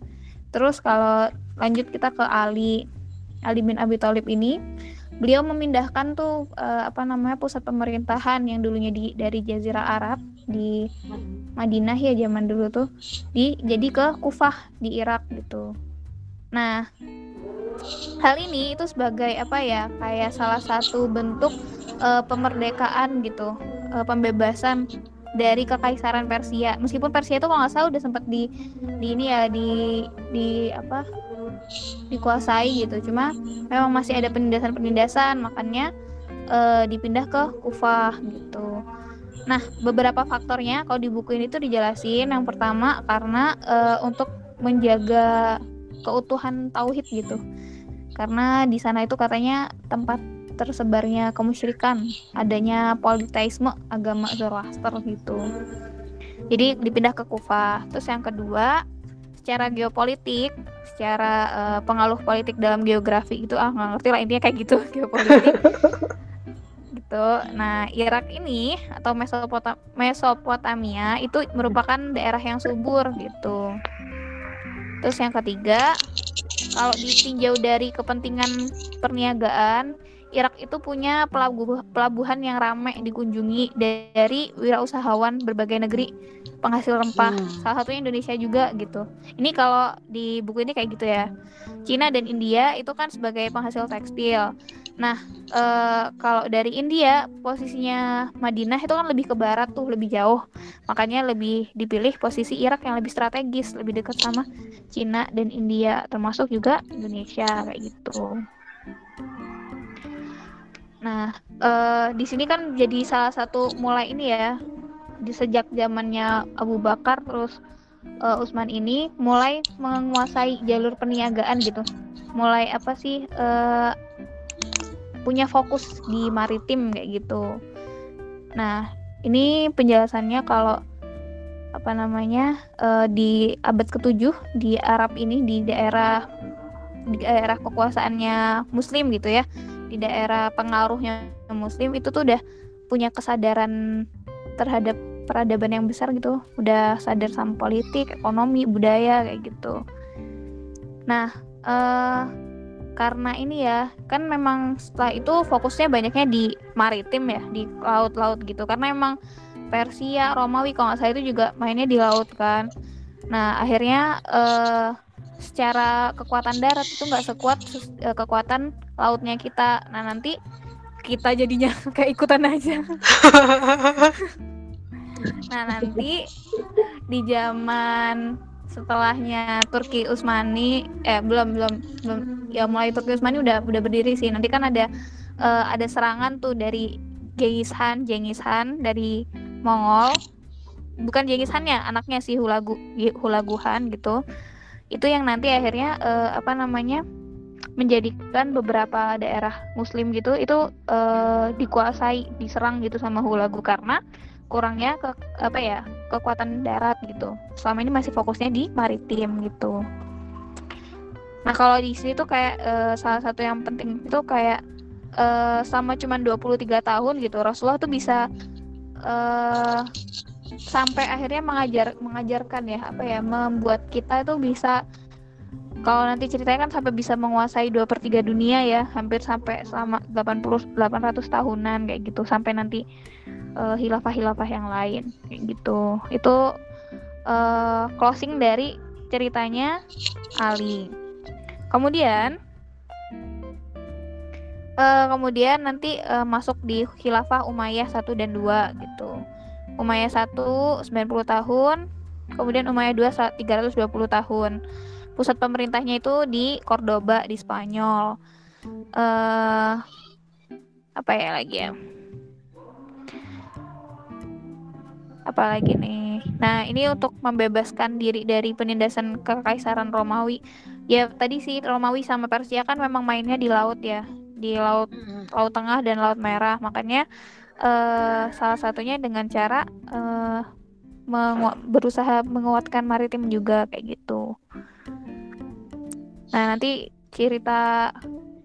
Terus kalau lanjut kita ke Ali, Ali bin Abi Thalib ini beliau memindahkan tuh uh, apa namanya pusat pemerintahan yang dulunya di dari Jazirah Arab di Madinah ya zaman dulu tuh di jadi ke Kufah di Irak gitu. Nah, hal ini itu sebagai apa ya kayak salah satu bentuk uh, pemerdekaan gitu, uh, pembebasan dari kekaisaran Persia. Meskipun Persia itu kalau nggak salah udah sempat di di ini ya di di apa dikuasai gitu cuma memang masih ada penindasan-penindasan makanya uh, dipindah ke Kufah gitu nah beberapa faktornya kalau di buku ini tuh dijelasin. Yang pertama karena uh, untuk menjaga keutuhan tauhid gitu. Karena di sana itu katanya tempat tersebarnya kemusyrikan. Adanya politeisme agama Zoroaster gitu. Jadi dipindah ke Kufah terus yang kedua secara geopolitik, secara uh, pengaruh politik dalam geografi itu ah nggak ngerti lah intinya kayak gitu geopolitik. gitu. Nah, Irak ini atau Mesopotam Mesopotamia itu merupakan daerah yang subur gitu. Terus yang ketiga, kalau ditinjau dari kepentingan perniagaan, Irak itu punya pelabuh pelabuhan yang ramai dikunjungi dari wirausahawan berbagai negeri penghasil rempah. Hmm. Salah satunya Indonesia juga gitu. Ini kalau di buku ini kayak gitu ya. Cina dan India itu kan sebagai penghasil tekstil. Nah, e, kalau dari India posisinya Madinah itu kan lebih ke barat tuh, lebih jauh. Makanya lebih dipilih posisi Irak yang lebih strategis, lebih dekat sama Cina dan India, termasuk juga Indonesia kayak gitu. Nah, uh, di sini kan jadi salah satu mulai ini ya, di sejak zamannya Abu Bakar terus uh, Utsman ini mulai menguasai jalur perniagaan gitu. Mulai apa sih uh, punya fokus di maritim kayak gitu. Nah, ini penjelasannya kalau apa namanya uh, di abad ke-7 di Arab ini di daerah di daerah kekuasaannya Muslim gitu ya di daerah pengaruhnya muslim itu tuh udah punya kesadaran terhadap peradaban yang besar gitu udah sadar sama politik ekonomi budaya kayak gitu nah uh, karena ini ya kan memang setelah itu fokusnya banyaknya di maritim ya di laut-laut gitu. Karena emang Persia Romawi kalau nggak salah itu juga mainnya di laut kan. Nah akhirnya uh, secara kekuatan darat itu nggak sekuat uh, kekuatan lautnya kita. Nah nanti kita jadinya kayak ikutan aja. Nah nanti di zaman setelahnya Turki Utsmani eh belum belum belum. Ya mulai Turki Utsmani udah udah berdiri sih. Nanti kan ada uh, ada serangan tuh dari Genghis Han Genghis Han dari Mongol. Bukan Genghis Han ya anaknya si Hulagu Hulaguhan gitu. Itu yang nanti akhirnya uh, apa namanya menjadikan beberapa daerah muslim gitu itu uh, dikuasai diserang gitu sama Hulagu. Karena kurangnya ke apa ya kekuatan darat gitu. Selama ini masih fokusnya di maritim gitu. Nah kalau di sini tuh kayak uh, salah satu yang penting itu kayak uh, sama cuma 23 tahun gitu Rasulullah tuh bisa uh, sampai akhirnya mengajar mengajarkan ya apa ya membuat kita itu bisa kalau nanti ceritanya kan sampai bisa menguasai dua per tiga dunia ya hampir sampai selama 80 800 tahunan kayak gitu sampai nanti uh, hilafah-hilafah yang lain kayak gitu. Itu uh, closing dari ceritanya Ali. Kemudian? Uh, kemudian nanti uh, masuk di khilafah Umayyah 1 dan 2 gitu. Umayyah 1 90 tahun kemudian Umayyah 2 320 tahun. Pusat pemerintahnya itu di Cordoba di Spanyol. Uh, apa ya lagi ya apalagi nih. Nah ini untuk membebaskan diri dari penindasan kekaisaran Romawi. Ya tadi sih Romawi sama Persia kan memang mainnya di laut ya. Di laut laut tengah dan laut merah. Makanya uh, salah satunya dengan cara uh, mengu berusaha menguatkan maritim juga kayak gitu. Nah nanti cerita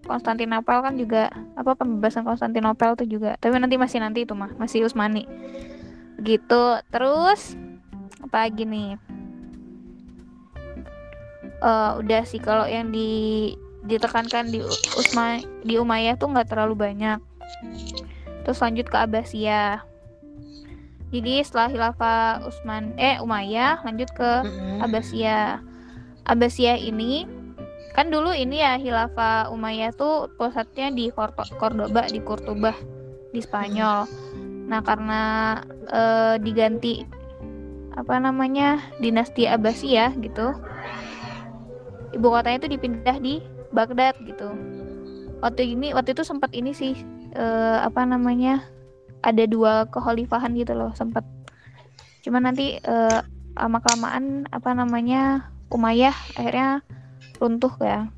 Konstantinopel kan juga apa pembebasan Konstantinopel itu juga. Tapi nanti masih nanti itu mah masih Utsmani gitu. Terus apa lagi nih? Uh, udah sih kalau yang di ditekankan di Usma di Umayyah tuh nggak terlalu banyak. Terus lanjut ke Abbasiyah. Jadi setelah Khilafah Utsman eh Umayyah lanjut ke Abbasiyah. Abbasiyah ini kan dulu ini ya Khilafah Umayyah tuh pusatnya di Cordoba di Cordoba di Spanyol Nah, karena uh, diganti apa namanya dinasti Abbasiyah gitu, ibu kotanya itu dipindah di Baghdad gitu. Waktu ini waktu itu sempat ini sih uh, apa namanya ada dua kekhalifahan gitu loh sempat. Cuman nanti uh, lama kelamaan apa namanya Umayyah akhirnya runtuh ya.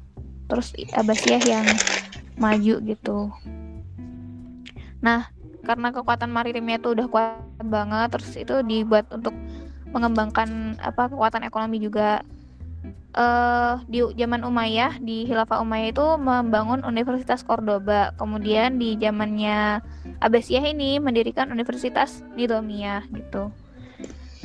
Terus Abbasiyah yang maju gitu. Nah, karena kekuatan maritimnya itu udah kuat banget terus itu dibuat untuk mengembangkan apa kekuatan ekonomi juga. Uh, di zaman Umayyah di Khilafah Umayyah itu membangun Universitas Cordoba. Kemudian di zamannya Abbasiyah ini mendirikan Universitas Nizamiyah gitu.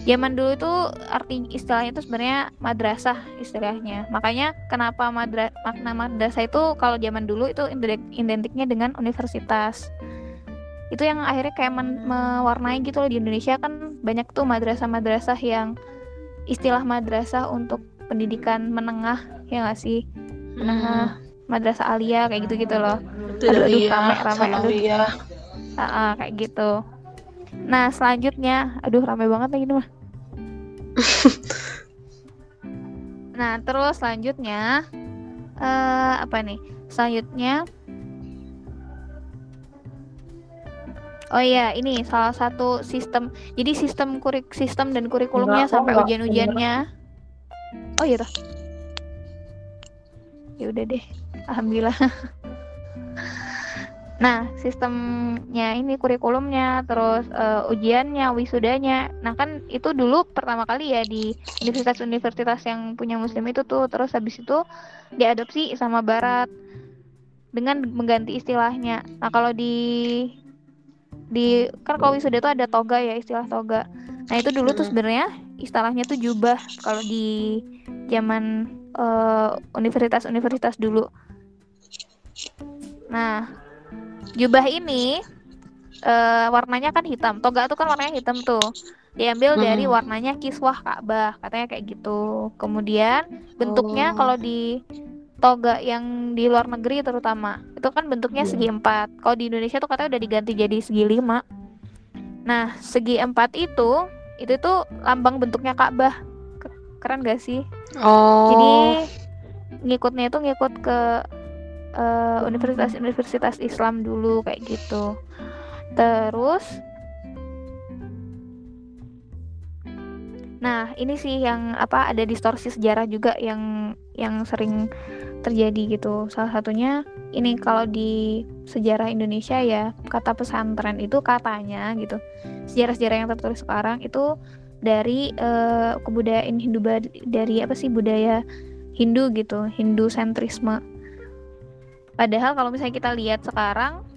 Zaman dulu itu arti istilahnya itu sebenarnya madrasah istilahnya. Makanya kenapa madra makna madrasah itu kalau zaman dulu itu identiknya dengan universitas itu yang akhirnya kayak men- mewarnai gitu loh di Indonesia. Kan banyak tuh madrasah-madrasah yang istilah madrasah untuk pendidikan menengah ya nggak sih? Menengah hmm. madrasah alia kayak gitu gitu loh aduh, aduh iya, rame rame aduh. iya. uh, uh, kayak gitu. Nah selanjutnya aduh rame banget lagi mah. Nah terus selanjutnya uh, apa nih? Selanjutnya Oh iya, ini salah satu sistem. Jadi sistem kurik sistem dan kurikulumnya enggak, sampai ujian-ujiannya. Oh iya toh. Ya udah deh. Alhamdulillah. Nah, sistemnya ini kurikulumnya, terus uh, ujiannya, wisudanya. Nah, kan itu dulu pertama kali ya di universitas-universitas yang punya muslim itu tuh, terus habis itu diadopsi sama barat dengan mengganti istilahnya. Nah, kalau di di kan kalau wisuda itu ada toga ya istilah toga. Nah itu dulu tuh sebenarnya istilahnya tuh jubah kalau di zaman uh, universitas-universitas dulu. Nah jubah ini uh, warnanya kan hitam. Toga tuh kan warnanya hitam tuh. Diambil dari warnanya kiswah Ka'bah katanya kayak gitu. Kemudian bentuknya oh. kalau di toga yang di luar negeri terutama. Itu kan bentuknya yeah. segi empat. Kalau di Indonesia tuh katanya udah diganti jadi segi lima. Nah segi empat itu itu tuh lambang bentuknya Ka'bah. Keren gak sih? Oh. jadi ngikutnya itu ngikut ke uh, universitas-universitas Islam dulu kayak gitu. Terus Nah, ini sih yang apa ada distorsi sejarah juga yang yang sering terjadi gitu. Salah satunya ini kalau di sejarah Indonesia ya kata pesantren itu katanya gitu. Sejarah-sejarah yang tertulis sekarang itu dari uh, kebudayaan Hindu dari apa sih budaya Hindu gitu, Hindu sentrisme. Padahal kalau misalnya kita lihat sekarang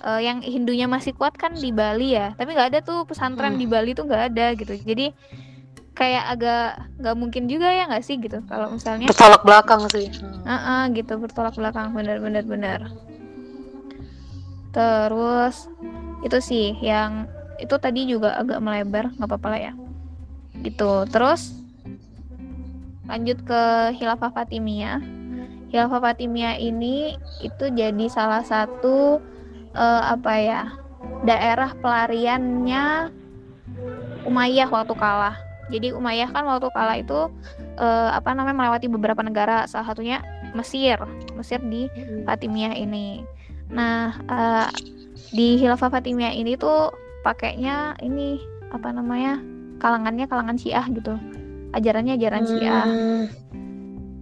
uh, yang Hindunya masih kuat kan di Bali ya tapi nggak ada tuh pesantren hmm. di Bali tuh nggak ada gitu jadi kayak agak nggak mungkin juga ya nggak sih gitu kalau misalnya bertolak belakang sih. Uh -uh, gitu bertolak belakang bener bener bener terus itu sih yang itu tadi juga agak melebar nggak apa-apa lah ya. Gitu terus lanjut ke Hilafah Fatimiyah. Hilafah Fatimiyah ini itu jadi salah satu uh, apa ya daerah pelariannya Umayyah waktu kalah jadi Umayyah kan waktu kalah itu uh, apa namanya melewati beberapa negara, salah satunya Mesir. Mesir di Fatimiyah ini. Nah, uh, di Hilafah Fatimiyah ini tuh pakainya ini apa namanya? kalangannya kalangan Syiah gitu. Ajarannya ajaran Syiah. Hmm.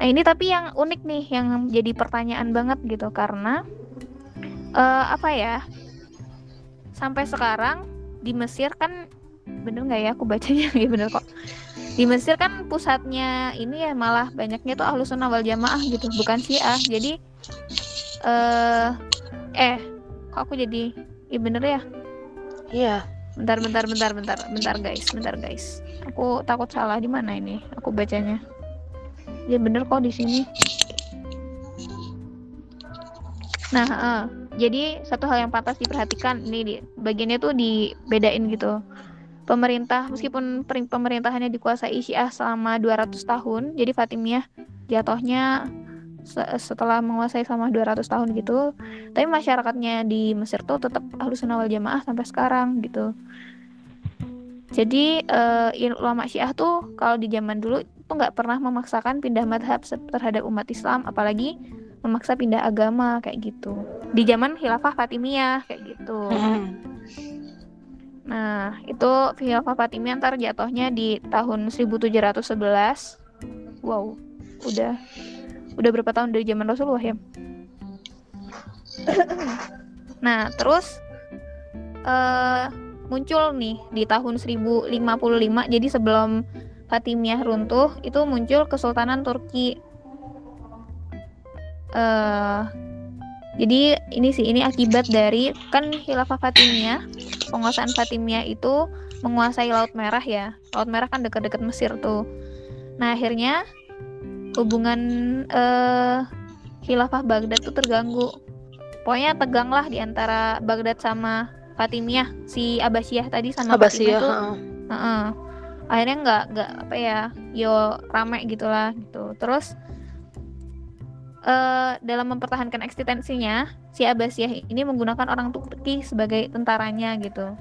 Nah, ini tapi yang unik nih yang jadi pertanyaan banget gitu karena uh, apa ya? Sampai sekarang di Mesir kan bener nggak ya? Aku bacanya ya bener kok? Di Mesir kan pusatnya ini ya malah banyaknya tuh ahlu sunnah wal jamaah gitu. Bukan syiah. Jadi eh uh, eh kok aku jadi iya bener ya? Iya. Bentar bentar bentar bentar. Bentar guys. Bentar guys. Aku takut salah di mana ini? Aku bacanya. Ya bener kok di sini. Nah uh, jadi satu hal yang patah diperhatikan. Ini di bagiannya tuh dibedain gitu pemerintah meskipun pemerintahannya dikuasai Syiah selama 200 tahun jadi Fatimiyah jatuhnya setelah menguasai selama 200 tahun gitu tapi masyarakatnya di Mesir tuh tetap harus wal jamaah sampai sekarang gitu. Jadi uh, ulama Syiah tuh kalau di zaman dulu tuh nggak pernah memaksakan pindah madhab terhadap umat Islam apalagi memaksa pindah agama kayak gitu. Di zaman Khilafah Fatimiyah kayak gitu. Hmm. Nah, itu Khilafah Fatimiyah ntar jatuhnya di tahun 1711. Wow, udah udah berapa tahun dari zaman Rasulullah ya? nah, terus uh, muncul nih di tahun 1055. Jadi sebelum Fatimiyah runtuh, itu muncul Kesultanan Turki. Uh, jadi ini sih ini akibat dari kan Khilafah Fatimiyah penguasaan Fatimiyah itu menguasai Laut Merah ya. Laut Merah kan dekat-dekat Mesir tuh. Nah akhirnya hubungan uh, Khilafah Baghdad tuh terganggu. Pokoknya tegang lah di antara Baghdad sama Fatimiyah. Si Abbasiyah tadi sama Abbasiyah, Fatimiyah tuh. Uh -uh. Akhirnya nggak nggak apa ya, yo rame gitulah gitu. Terus uh, dalam mempertahankan eksistensinya, si Abbasiyah ini menggunakan orang Turki sebagai tentaranya gitu.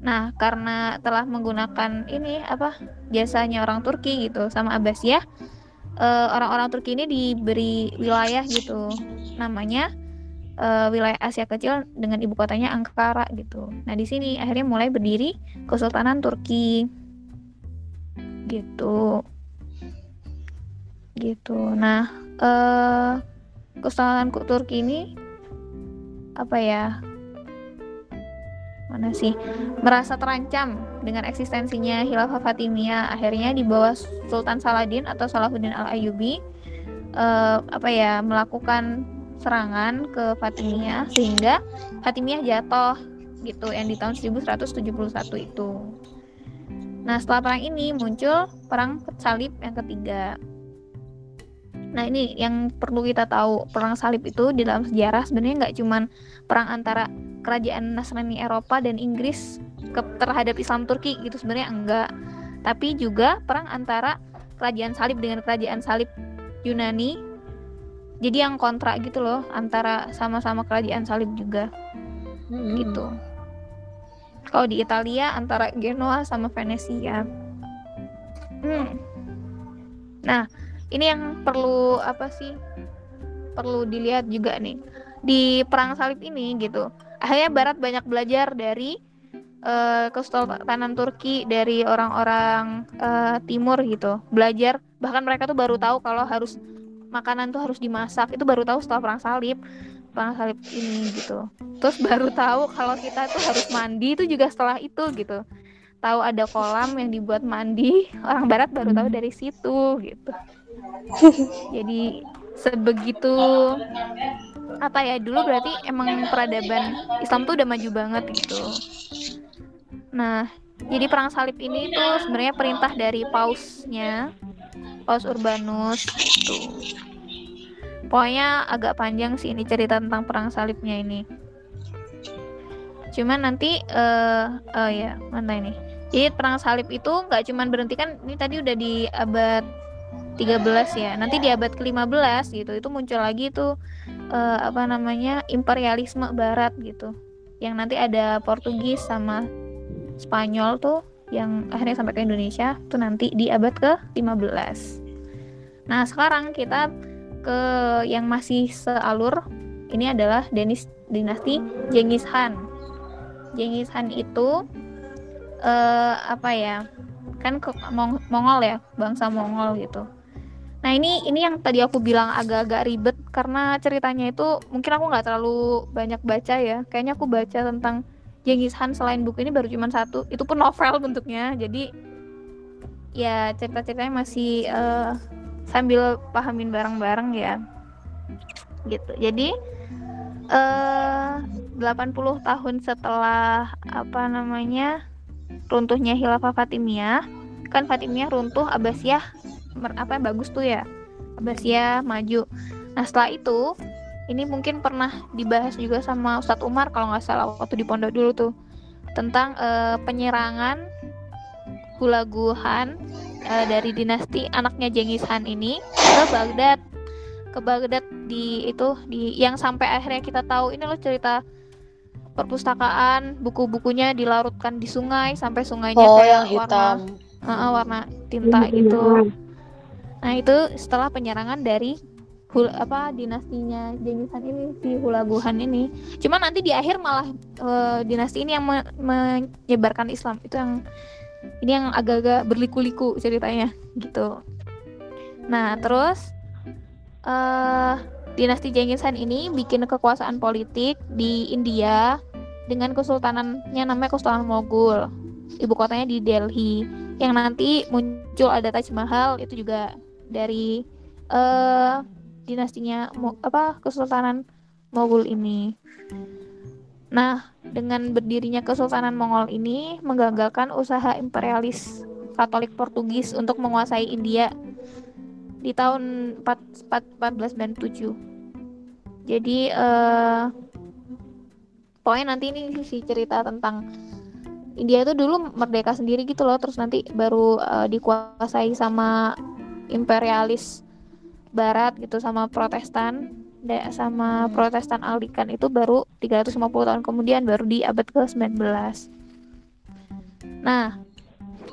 Nah, karena telah menggunakan ini apa jasanya orang Turki gitu sama Abbasiyah, uh, orang-orang Turki ini diberi wilayah gitu, namanya uh, wilayah Asia Kecil dengan ibu kotanya Ankara gitu. Nah, di sini akhirnya mulai berdiri Kesultanan Turki gitu gitu. Nah, uh, Kesultanan Turki ini apa ya mana sih merasa terancam dengan eksistensinya Khilafah Fatimiyah akhirnya di bawah Sultan Saladin atau Salahuddin Al Ayyubi uh, apa ya melakukan serangan ke Fatimiyah sehingga Fatimiyah jatuh gitu yang di tahun 1171 itu. Nah, setelah perang ini muncul perang salib yang ketiga. Nah ini yang perlu kita tahu perang salib itu di dalam sejarah sebenarnya nggak cuman perang antara kerajaan Nasrani Eropa dan Inggris ke, terhadap Islam Turki gitu sebenarnya enggak tapi juga perang antara kerajaan salib dengan kerajaan salib Yunani jadi yang kontra gitu loh antara sama-sama kerajaan salib juga hmm. gitu kalau di Italia antara Genoa sama Venesia hmm. nah ini yang perlu apa sih perlu dilihat juga nih. Di perang salib ini gitu akhirnya Barat banyak belajar dari uh, kesultanan Turki dari orang-orang uh, Timur gitu. Belajar bahkan mereka tuh baru tahu kalau harus makanan tuh harus dimasak. Itu baru tahu setelah perang salib perang salib ini gitu. Terus baru tahu kalau kita tuh harus mandi itu juga setelah itu gitu. Tahu ada kolam yang dibuat mandi orang Barat baru tahu dari situ gitu jadi sebegitu apa ya dulu berarti emang peradaban Islam tuh udah maju banget gitu. Nah jadi perang salib ini tuh sebenarnya perintah dari pausnya paus Urbanus itu pokoknya agak panjang sih ini cerita tentang perang salibnya ini. Cuman nanti uh, uh, ya mana ini? Jadi perang salib itu nggak cuman berhenti kan ini tadi udah di abad 13 ya. Nanti di abad ke-15 gitu itu muncul lagi tuh uh, apa namanya? imperialisme barat gitu. Yang nanti ada Portugis sama Spanyol tuh yang akhirnya sampai ke Indonesia tuh nanti di abad ke-15. Nah, sekarang kita ke yang masih sealur ini adalah Denis dinasti Genghis Khan. Genghis Khan itu uh, apa ya? Kan ke Mong Mongol ya, bangsa Mongol gitu. Nah ini ini yang tadi aku bilang agak-agak ribet karena ceritanya itu mungkin aku nggak terlalu banyak baca ya. Kayaknya aku baca tentang Genghis Khan selain buku ini baru cuma satu. Itu pun novel bentuknya. Jadi ya cerita-ceritanya masih uh, sambil pahamin bareng-bareng ya. Gitu. Jadi eh, uh, 80 tahun setelah apa namanya runtuhnya Khilafah Fatimiyah kan Fatimiyah runtuh Abbasiyah apa bagus tuh ya. Abbasiyah maju. Nah setelah itu ini mungkin pernah dibahas juga sama Ustadz Umar kalau nggak salah waktu di pondok dulu tuh tentang uh, penyerangan Hulaguhan uh, dari dinasti anaknya Genghis Khan ini ke Baghdad. Ke Baghdad di itu di yang sampai akhirnya kita tahu ini loh cerita perpustakaan buku-bukunya dilarutkan di sungai sampai sungainya oh, kayak yang hitam. warna uh, warna tinta gitu Nah, itu setelah penyerangan dari hul apa dinastinya Genghis Khan ini si Hulaguhan ini. Cuma nanti di akhir malah uh, dinasti ini yang me menyebarkan Islam. Itu yang ini yang agak-agak berliku-liku ceritanya gitu. Nah, terus uh, dinasti Genghis Khan ini bikin kekuasaan politik di India dengan kesultanannya namanya Kesultanan Mogul. Ibu kotanya di Delhi. Yang nanti muncul ada Taj Mahal itu juga dari uh, dinastinya apa Kesultanan Mogul ini. Nah, dengan berdirinya Kesultanan Mongol ini menggagalkan usaha imperialis Katolik Portugis untuk menguasai India di tahun 1497. Jadi uh, pokoknya nanti ini sih cerita tentang India itu dulu merdeka sendiri gitu loh, terus nanti baru uh, dikuasai sama imperialis barat gitu sama protestan sama hmm. protestan Anglikan itu baru 350 tahun kemudian baru di abad ke-19 nah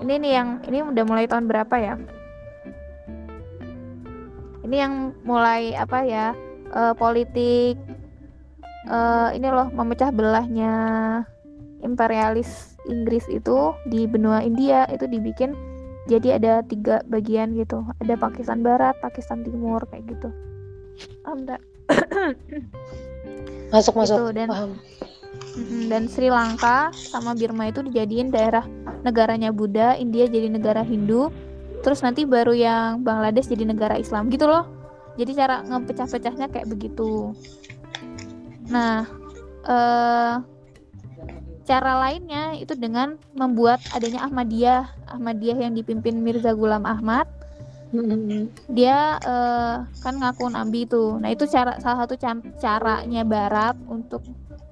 ini nih yang ini udah mulai tahun berapa ya ini yang mulai apa ya uh, politik uh, ini loh memecah belahnya imperialis Inggris itu di benua India itu dibikin jadi ada tiga bagian gitu. Ada Pakistan Barat Pakistan Timur kayak gitu. Paham tak masuk masuk. Gitu, dan paham. Dan Sri Lanka sama Birma itu dijadiin daerah negaranya Buddha India jadi negara Hindu terus nanti baru yang Bangladesh jadi negara Islam gitu loh. Jadi cara ngepecah-pecahnya kayak begitu. Nah eh Cara lainnya itu dengan membuat adanya Ahmadiyah, Ahmadiyah yang dipimpin Mirza Gulam Ahmad. Dia uh, kan ngaku nabi itu. Nah, itu cara salah satu caranya barat untuk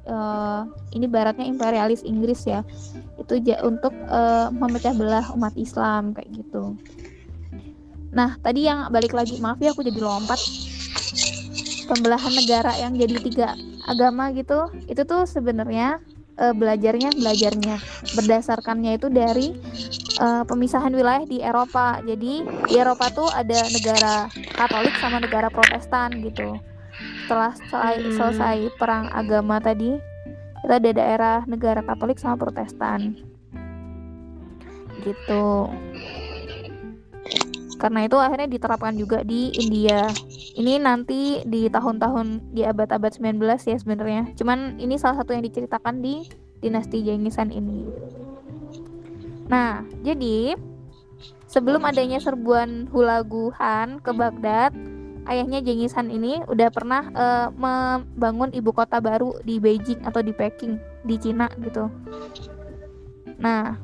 uh, ini baratnya imperialis Inggris ya. Itu ja, untuk uh, memecah belah umat Islam kayak gitu. Nah, tadi yang balik lagi, maaf ya aku jadi lompat. Pembelahan negara yang jadi tiga agama gitu, itu tuh sebenarnya uh, belajarnya belajarnya berdasarkannya itu dari uh, pemisahan wilayah di Eropa. Jadi di Eropa tuh ada negara Katolik sama negara Protestan gitu. Setelah selesai, hmm. selesai perang agama tadi, kita ada daerah negara Katolik sama Protestan. Gitu. Karena itu akhirnya diterapkan juga di India. Ini nanti di tahun-tahun di abad-abad 19 ya sebenarnya. Cuman ini salah satu yang diceritakan di dinasti Jengisan ini. Nah, jadi sebelum adanya serbuan Hulaguhan ke Baghdad, ayahnya Genghis Han ini udah pernah uh, membangun ibu kota baru di Beijing atau di Peking di Cina gitu. Nah,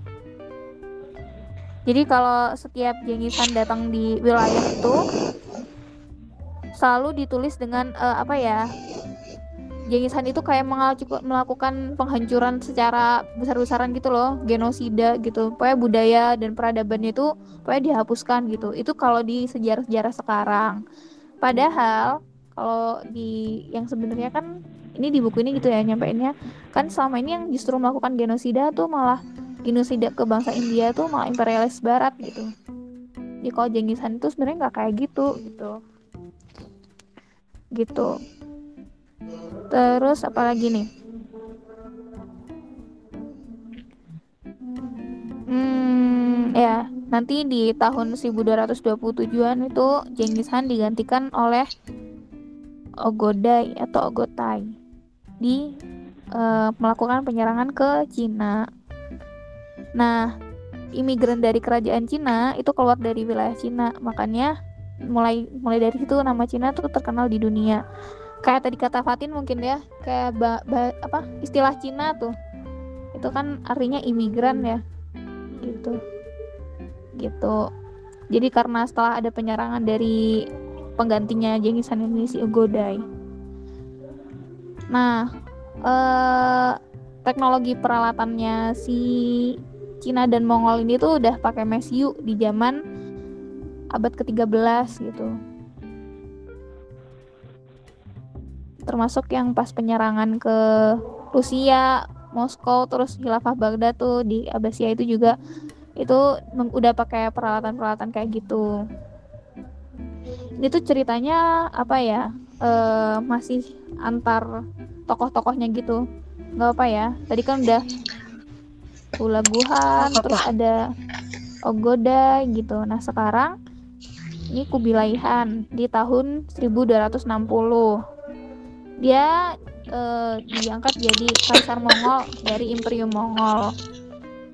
jadi kalau setiap Genghis Han datang di wilayah itu selalu ditulis dengan uh, apa ya Genghis Han itu kayak melakukan penghancuran secara besar-besaran gitu loh, genosida gitu. Pokoknya budaya dan peradabannya itu pokoknya dihapuskan gitu. Itu kalau di sejarah-sejarah sekarang. Padahal kalau di yang sebenarnya kan ini di buku ini gitu ya nyampeinnya kan selama ini yang justru melakukan genosida tuh malah genosida ke bangsa India tuh malah imperialis barat gitu. Jadi kalau Genghis Han itu sebenarnya nggak kayak gitu gitu. Gitu. Terus apalagi nih? Hmm, ya, nanti di tahun 1227-an itu Genghis Han digantikan oleh Ogodai atau Ogotai di uh, melakukan penyerangan ke Cina. Nah, imigran dari kerajaan Cina itu keluar dari wilayah Cina, makanya mulai mulai dari situ nama Cina tuh terkenal di dunia. Kayak tadi kata Fatin mungkin ya kayak ba, ba, apa istilah Cina tuh. Itu kan artinya imigran ya. Gitu. Gitu. Jadi karena setelah ada penyerangan dari penggantinya Genghis Khan ini si Ugodai nah eh, teknologi peralatannya si Cina dan Mongol ini tuh udah pakai mesiu di zaman abad ke-13 gitu termasuk yang pas penyerangan ke Rusia, Moskow, terus Khilafah Baghdad tuh di Abbasiyah itu juga itu udah pakai peralatan-peralatan kayak gitu. Ini tuh ceritanya apa ya? E, masih antar tokoh-tokohnya gitu. Nggak apa ya? Tadi kan udah Ulaguhan, terus ada Ogoda gitu. Nah, sekarang ini Kubilai Han di tahun 1260 dia uh, diangkat jadi kaisar Mongol dari Imperium Mongol.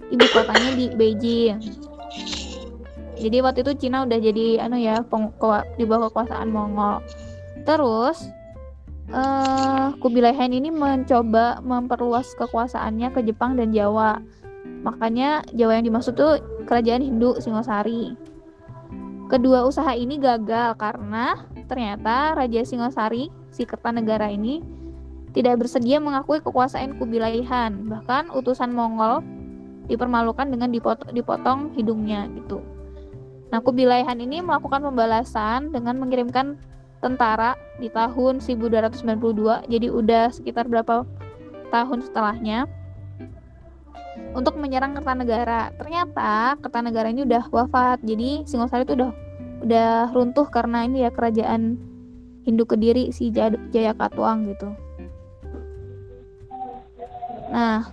Ibu kotanya di Beijing. Jadi waktu itu Cina udah jadi anu ya di bawah kekuasaan Mongol. Terus uh, Kubilai Han ini mencoba memperluas kekuasaannya ke Jepang dan Jawa. Makanya Jawa yang dimaksud tuh kerajaan Hindu Singosari. Kedua usaha ini gagal karena ternyata Raja Singosari si Kertanegara ini tidak bersedia mengakui kekuasaan Kubilai Han. Bahkan utusan Mongol dipermalukan dengan dipotong, dipotong hidungnya gitu. Nah, Kubilai Han ini melakukan pembalasan dengan mengirimkan tentara di tahun 1292. Jadi udah sekitar berapa tahun setelahnya untuk menyerang Kertanegara. Ternyata Kertanegara ini udah wafat. Jadi Singosari itu udah udah runtuh karena ini ya kerajaan Hindu Kediri si Jaya Katuang gitu. Nah,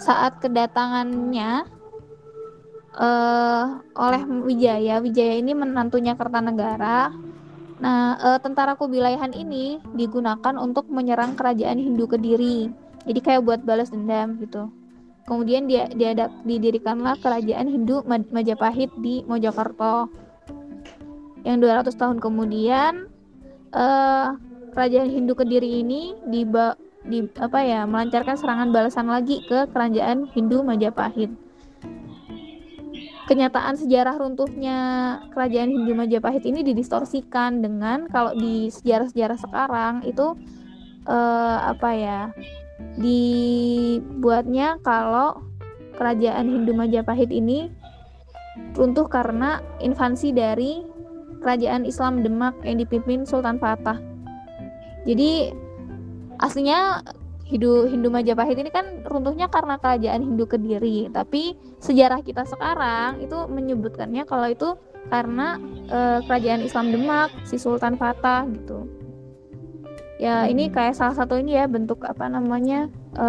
saat kedatangannya uh, oleh Wijaya, Wijaya ini menantunya Kertanegara. Nah, uh, tentara Kubilaihan ini digunakan untuk menyerang kerajaan Hindu Kediri. Jadi kayak buat balas dendam gitu. Kemudian dia diadap, didirikanlah kerajaan Hindu Majapahit di Mojokerto. Yang 200 tahun kemudian uh, kerajaan Hindu Kediri ini di di apa ya melancarkan serangan balasan lagi ke kerajaan Hindu Majapahit. Kenyataan sejarah runtuhnya kerajaan Hindu Majapahit ini didistorsikan dengan kalau di sejarah-sejarah sekarang itu uh, apa ya dibuatnya kalau kerajaan Hindu Majapahit ini runtuh karena invasi dari kerajaan Islam Demak yang dipimpin Sultan Fatah. Jadi aslinya Hindu Hindu Majapahit ini kan runtuhnya karena kerajaan Hindu Kediri, tapi sejarah kita sekarang itu menyebutkannya kalau itu karena e, kerajaan Islam Demak si Sultan Fatah gitu. Ya ini kayak salah satu ini ya bentuk apa namanya e,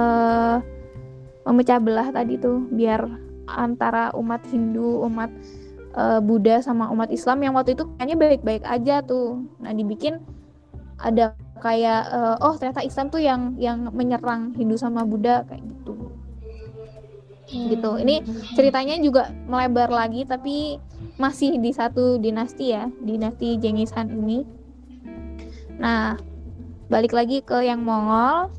memecah belah tadi tuh biar antara umat Hindu umat uh, Buddha sama umat Islam yang waktu itu kayaknya baik-baik aja tuh. Nah, dibikin ada kayak uh, oh ternyata Islam tuh yang yang menyerang Hindu sama Buddha kayak gitu. Hmm. Gitu. Ini ceritanya juga melebar lagi tapi masih di satu dinasti ya, dinasti Genghis Khan ini. Nah, balik lagi ke yang Mongol.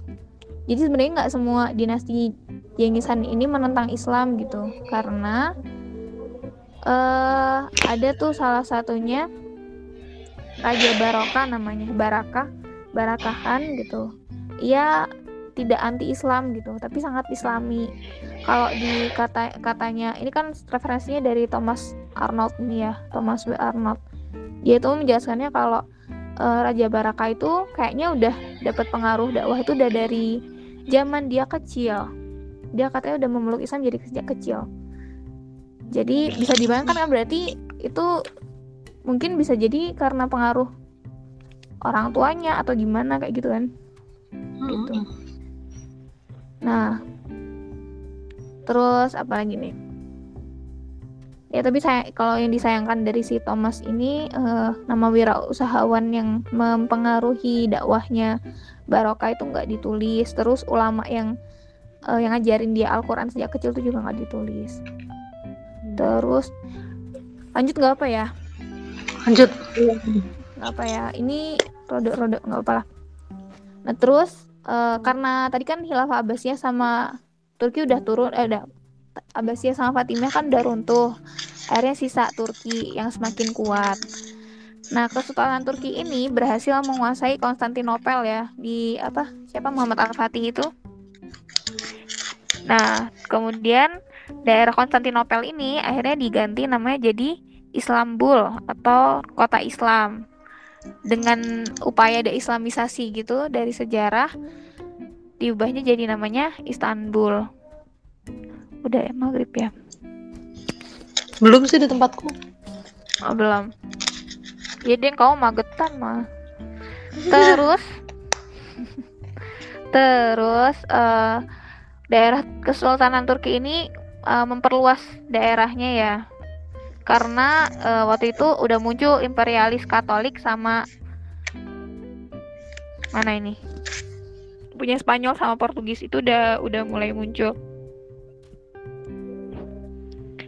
Jadi sebenarnya nggak semua dinasti Jengisan ini menentang Islam gitu, karena uh, ada tuh salah satunya Raja Baroka namanya Baraka Barakahan gitu. Ia tidak anti Islam gitu, tapi sangat Islami. Kalau di kata katanya ini kan referensinya dari Thomas Arnold nih ya, Thomas W Arnold. Dia itu menjelaskannya kalau uh, Raja Baraka itu kayaknya udah dapat pengaruh dakwah itu udah dari zaman dia kecil. Dia katanya udah memeluk Islam jadi sejak kecil. Jadi bisa dibayangkan kan berarti itu mungkin bisa jadi karena pengaruh orang tuanya atau gimana kayak gitu kan. Gitu. Nah, terus apa lagi nih? Ya tapi saya kalau yang disayangkan dari si Thomas ini uh, nama wirausahawan yang mempengaruhi dakwahnya Barokah itu nggak ditulis. Terus ulama yang uh, yang ngajarin dia Al-Quran sejak kecil itu juga nggak ditulis. Hmm. Terus lanjut nggak apa ya? Lanjut. Nggak apa ya? Ini rodok-rodok nggak apa lah. Nah terus uh, karena tadi kan Khilafah Abbasiyah sama Turki udah turun eh udah Abbasiyah sama Fatimah kan udah runtuh. Akhirnya sisa Turki yang semakin kuat. Nah Kesultanan Turki ini berhasil menguasai Konstantinopel ya di apa siapa Muhammad Al Fatih itu. Nah kemudian daerah Konstantinopel ini akhirnya diganti namanya jadi Islambul atau kota Islam. Dengan upaya deislamisasi gitu dari sejarah diubahnya jadi namanya Istanbul. Udah ya maghrib ya? Belum sih di tempatku. Oh, belum. Jadi ya, kamu magetan mah. Terus terus uh, daerah Kesultanan Turki ini uh, memperluas daerahnya ya karena uh, waktu itu udah muncul imperialis Katolik sama mana ini punya Spanyol sama Portugis itu udah udah mulai muncul.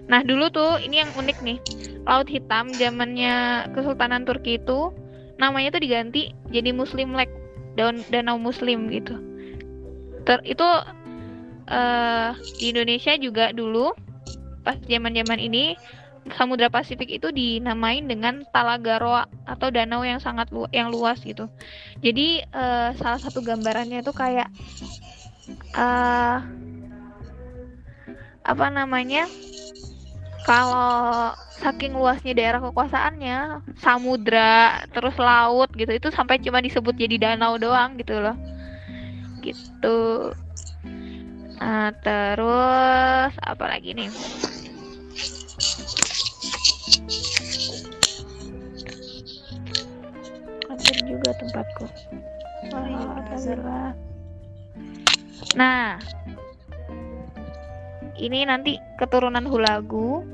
Nah dulu tuh ini yang unik nih Laut Hitam zamannya Kesultanan Turki itu namanya tuh diganti jadi Muslim Lake dan Danau Muslim gitu. Ter itu uh, di Indonesia juga dulu pas zaman-zaman ini Samudra Pasifik itu dinamain dengan Talagaroa atau danau yang sangat lu yang luas gitu. Jadi uh, salah satu gambarannya itu kayak uh, apa namanya? Kalau saking luasnya daerah kekuasaannya, samudra, terus laut gitu, itu sampai cuma disebut jadi danau doang gitu loh. Gitu. Nah, terus apa lagi nih? juga tempatku. Nah, ini nanti keturunan Hulagu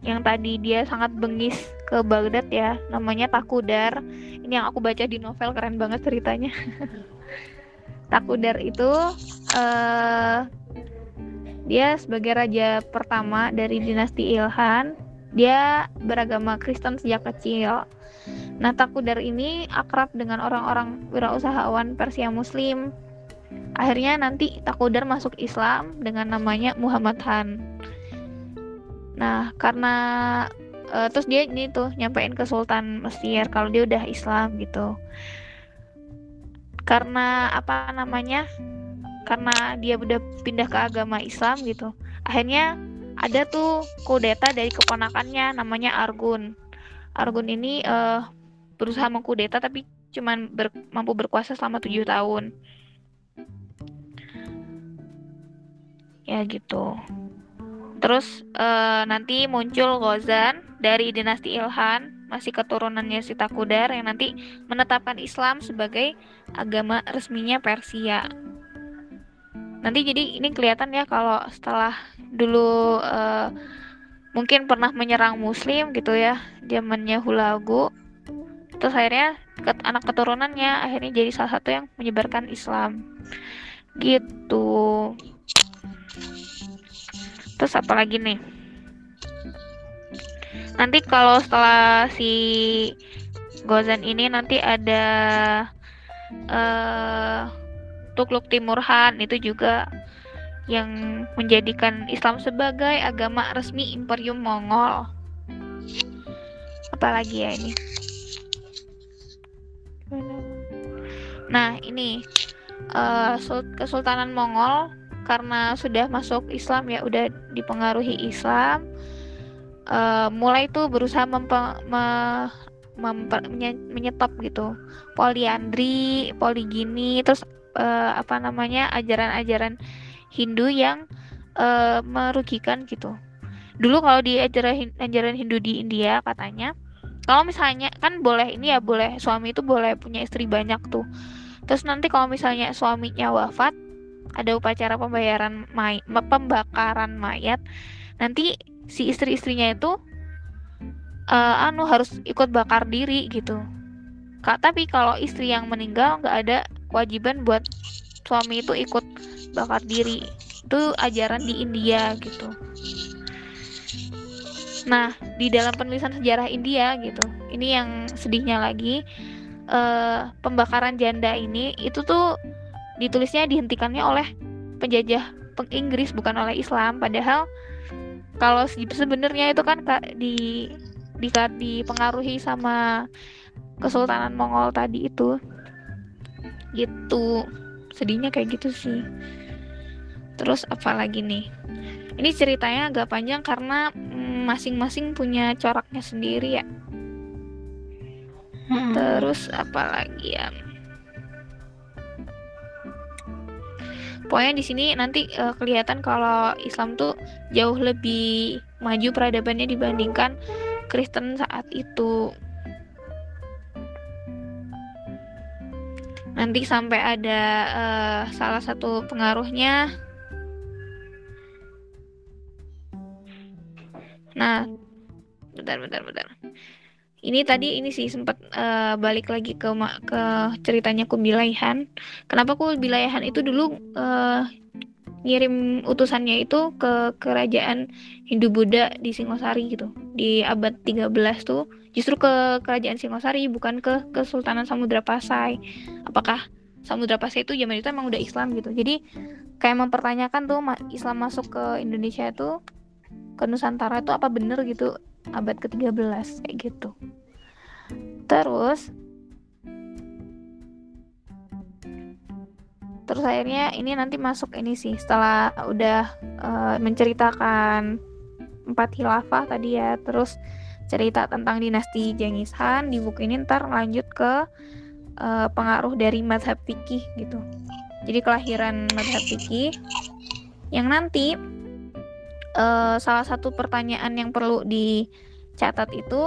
yang tadi dia sangat bengis ke Baghdad ya, namanya Takudar. Ini yang aku baca di novel keren banget ceritanya. Takudar itu uh, dia sebagai raja pertama dari dinasti Ilhan. Dia beragama Kristen sejak kecil Nah, Takudar ini akrab dengan orang-orang wirausahawan Persia Muslim. Akhirnya nanti Takudar masuk Islam dengan namanya Muhammad Han. Nah, karena uh, terus dia ini tuh nyampein ke Sultan Mesir kalau dia udah Islam gitu. Karena apa namanya? Karena dia udah pindah ke agama Islam gitu. Akhirnya ada tuh kudeta dari keponakannya namanya Argun. Argun ini uh, berusaha mengkudeta tapi cuman ber, mampu berkuasa selama tujuh tahun ya gitu. Terus uh, nanti muncul Gozan dari dinasti Ilhan masih keturunannya si Takudar yang nanti menetapkan Islam sebagai agama resminya Persia. Nanti jadi ini kelihatan ya kalau setelah dulu uh, mungkin pernah menyerang Muslim gitu ya zamannya Hulagu. Terus akhirnya anak keturunannya akhirnya jadi salah satu yang menyebarkan Islam. Gitu terus apa lagi nih nanti kalau setelah si Gozan ini nanti ada uh, Tukluk Timurhan itu juga yang menjadikan Islam sebagai agama resmi Imperium Mongol. Apalagi ya ini? Nah, ini uh, Kesultanan Mongol karena sudah masuk Islam ya, udah dipengaruhi Islam. Uh, mulai itu berusaha mempe, me, memper, menyetop gitu poliandri, poligini, terus uh, apa namanya ajaran-ajaran Hindu yang uh, merugikan gitu. Dulu kalau di ajaran ajaran Hindu di India katanya kalau misalnya kan boleh ini ya boleh suami itu boleh punya istri banyak tuh terus nanti kalau misalnya suaminya wafat ada upacara pembayaran may pembakaran mayat nanti si istri-istrinya itu uh, anu harus ikut bakar diri gitu. Kak, tapi kalau istri yang meninggal nggak ada kewajiban buat suami itu ikut bakar diri. Itu ajaran di India gitu. Nah di dalam penulisan sejarah India gitu ini yang sedihnya lagi uh, pembakaran janda ini itu tuh ditulisnya dihentikannya oleh penjajah Inggris bukan oleh Islam. Padahal kalau sebenarnya itu kan di di dipengaruhi sama Kesultanan Mongol tadi itu. Gitu. Sedihnya kayak gitu sih. Terus apa lagi nih? Ini ceritanya agak panjang karena mm, masing-masing punya coraknya sendiri ya. Hmm. Terus apa lagi ya? Pokoknya di sini nanti uh, kelihatan kalau Islam tuh jauh lebih maju peradabannya dibandingkan Kristen saat itu. Nanti sampai ada uh, salah satu pengaruhnya. Nah, bentar, bentar, bentar ini tadi ini sih sempat uh, balik lagi ke ke ceritanya Kubilaihan. Kenapa Kubilaihan itu dulu uh, ngirim utusannya itu ke kerajaan Hindu Buddha di Singosari gitu. Di abad 13 tuh justru ke kerajaan Singosari bukan ke Kesultanan Samudra Pasai. Apakah Samudra Pasai itu zaman itu emang udah Islam gitu. Jadi kayak mempertanyakan tuh Islam masuk ke Indonesia itu ke Nusantara itu apa bener gitu abad ke-13 kayak gitu. Terus terus akhirnya ini nanti masuk ini sih setelah udah uh, menceritakan empat khilafah tadi ya terus cerita tentang dinasti Genghis Khan di buku ini ntar lanjut ke uh, pengaruh dari madhab fikih gitu jadi kelahiran madhab fikih yang nanti uh, salah satu pertanyaan yang perlu dicatat itu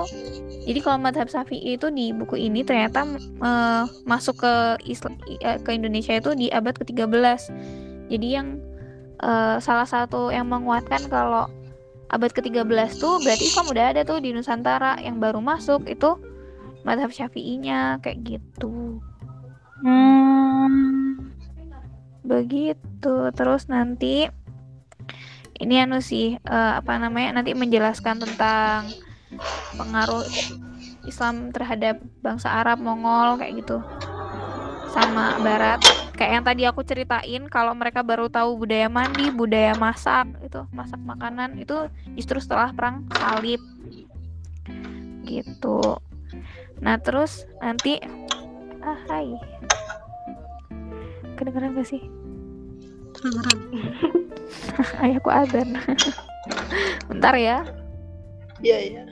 jadi kalau madhab Syafi'i itu di buku ini ternyata uh, masuk ke Islam, uh, ke Indonesia itu di abad ke-13 jadi yang uh, salah satu yang menguatkan kalau abad ke-13 tuh berarti Islam udah ada tuh di Nusantara yang baru masuk itu madhab Syafi'inya kayak gitu. Hmm. begitu. Terus nanti ini anu sih uh, apa namanya nanti menjelaskan tentang pengaruh Islam terhadap bangsa Arab, Mongol kayak gitu. Sama Barat. Kayak yang tadi aku ceritain kalau mereka baru tahu budaya mandi, budaya masak itu masak makanan itu justru setelah perang salib. Gitu. Nah terus nanti ah hai. Kedengeran gak sih kedengeran ayahku azan. Bentar ya. Iya iya.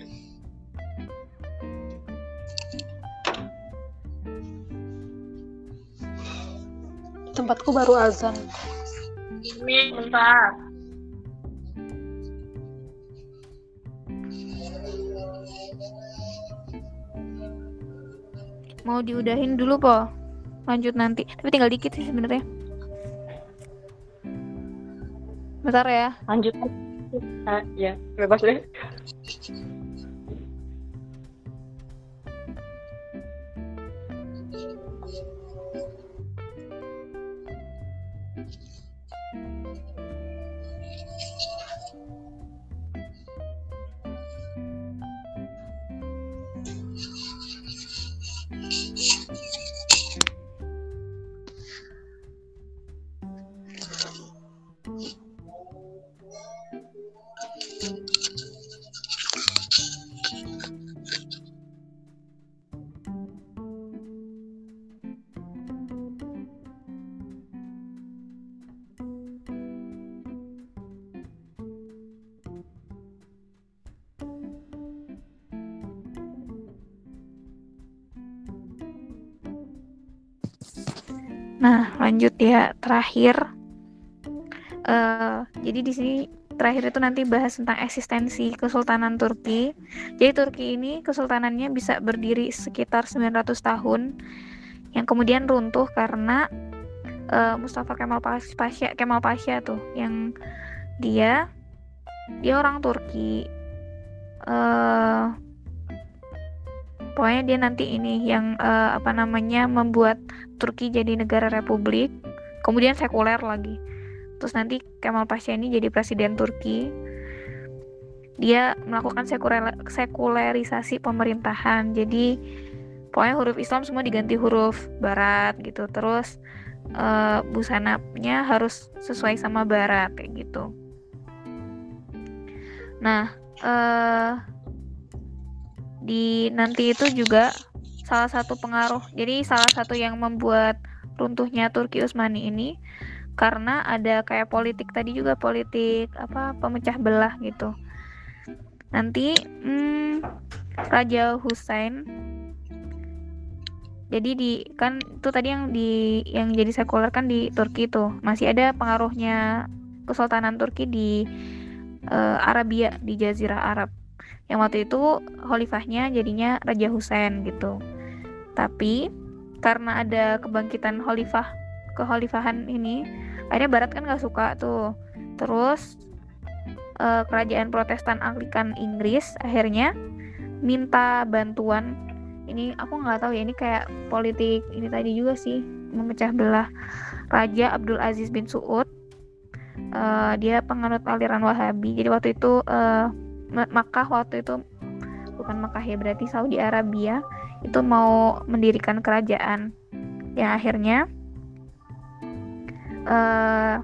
Tempatku baru azan. Ini bentar. Mau diudahin dulu po? Lanjut nanti. Tapi tinggal dikit sih sebenarnya bentar ya. Lanjut. Ah, ya bebas deh lanjut ya terakhir. Uh, jadi di sini terakhir itu nanti bahas tentang eksistensi Kesultanan Turki. Jadi Turki ini kesultanannya bisa berdiri sekitar 900 tahun yang kemudian runtuh karena uh, Mustafa Kemal Pasha Kemal Pasha tuh yang dia dia orang Turki. Uh, pokoknya dia nanti ini yang uh, apa namanya membuat Turki jadi negara republik kemudian sekuler lagi. Terus nanti Kemal Pasha ini jadi presiden Turki. Dia melakukan sekuler sekulerisasi pemerintahan. Jadi pokoknya huruf Islam semua diganti huruf Barat gitu. Terus uh, busananya harus sesuai sama Barat kayak gitu. Nah uh, di nanti itu juga salah satu pengaruh. Jadi salah satu yang membuat runtuhnya Turki Utsmani ini karena ada kayak politik tadi juga politik apa pemecah belah gitu. Nanti hmm, Raja Hussein jadi di kan itu tadi yang di yang jadi sekuler kan di Turki tuh masih ada pengaruhnya Kesultanan Turki di uh, Arabia di Jazirah Arab yang waktu itu khalifahnya jadinya Raja Husain gitu. Tapi karena ada kebangkitan khalifah kekhalifahan ini akhirnya Barat kan gak suka tuh. Terus eh, kerajaan Protestan Anglikan Inggris akhirnya minta bantuan. Ini aku nggak tahu ya ini kayak politik ini tadi juga sih memecah belah Raja Abdul Aziz bin Suud. Uh, dia penganut aliran Wahabi. Jadi waktu itu uh, Makkah waktu itu bukan Makkah ya berarti Saudi Arabia itu mau mendirikan kerajaan. Yang akhirnya uh,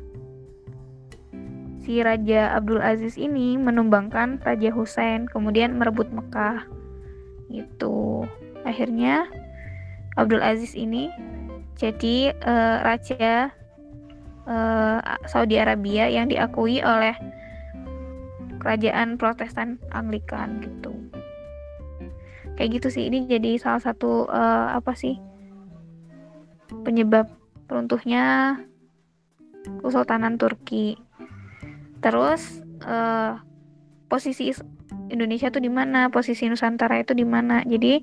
si Raja Abdul Aziz ini menumbangkan Raja Hussein kemudian merebut Mekah itu akhirnya Abdul Aziz ini jadi uh, raja uh, Saudi Arabia yang diakui oleh kerajaan Protestan Anglikan gitu. Kayak gitu sih ini jadi salah satu uh, apa sih penyebab runtuhnya Kesultanan Turki. Terus uh, posisi Indonesia tuh di mana posisi Nusantara itu di mana. Jadi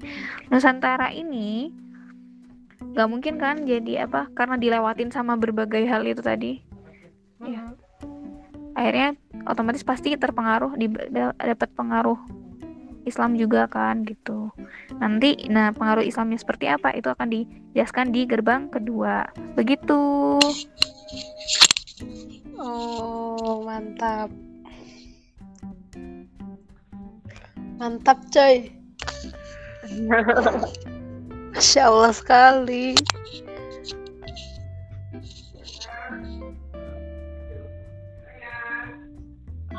Nusantara ini nggak mungkin kan jadi apa karena dilewatin sama berbagai hal itu tadi. Ya akhirnya otomatis pasti terpengaruh di dapat pengaruh Islam juga kan gitu. Nanti nah pengaruh Islamnya seperti apa itu akan dijelaskan di gerbang kedua. Begitu. Oh, mantap. Mantap, coy. Masya Allah sekali.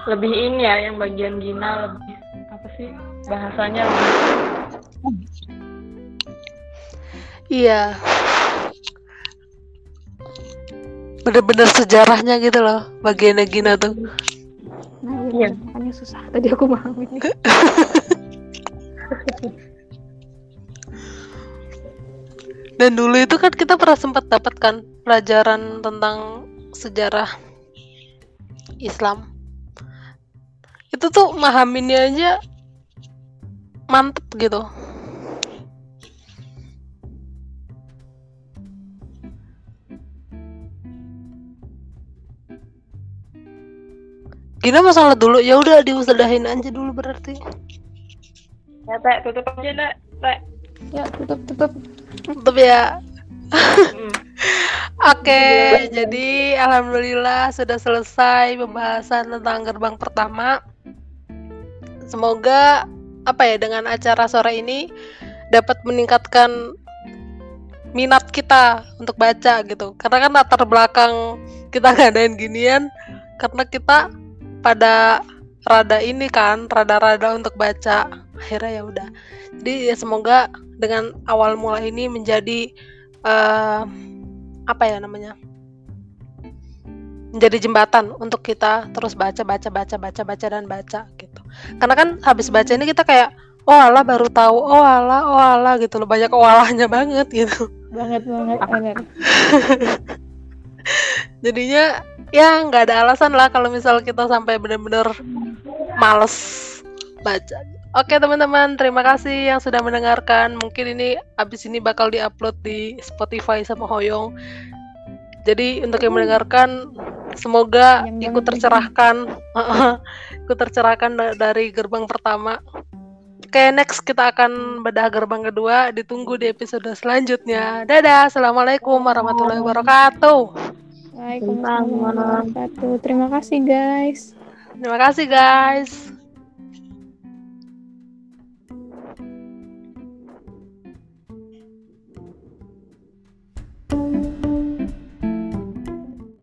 Lebih ini ya yang bagian Gina lebih apa sih bahasanya lebih. Iya. Bener-bener sejarahnya gitu loh bagian Gina tuh. Nah iya, iya. makanya susah. Tadi aku ini. Dan dulu itu kan kita pernah sempat dapatkan pelajaran tentang sejarah Islam itu tuh mahaminnya aja mantep gitu Gina masalah dulu ya udah diusahain aja dulu berarti. Ya teh tutup aja deh teh. Ya tutup tutup. Tutup ya. Hmm. Oke, okay, jadi alhamdulillah sudah selesai pembahasan tentang gerbang pertama semoga apa ya dengan acara sore ini dapat meningkatkan minat kita untuk baca gitu. Karena kan latar belakang kita ngadain ginian karena kita pada rada ini kan rada-rada untuk baca. Akhirnya ya udah. Jadi ya semoga dengan awal mula ini menjadi uh, apa ya namanya menjadi jembatan untuk kita terus baca baca baca baca baca dan baca gitu. Karena kan habis baca ini kita kayak oh Allah baru tahu oh Allah oh Allah gitu loh. Banyak walahnya banget gitu. Banget banget benar jadinya ya nggak ada alasan lah kalau misal kita sampai bener-bener males baca. Oke teman-teman, terima kasih yang sudah mendengarkan. Mungkin ini abis ini bakal diupload di Spotify sama Hoyong. Jadi untuk yang mendengarkan, semoga ikut tercerahkan, ikut tercerahkan dari gerbang pertama. Oke, next kita akan bedah gerbang kedua. Ditunggu di episode selanjutnya. Dadah, assalamualaikum warahmatullahi wabarakatuh. Waalaikumsalam warahmatullahi wabarakatuh. Terima kasih guys. Terima kasih guys.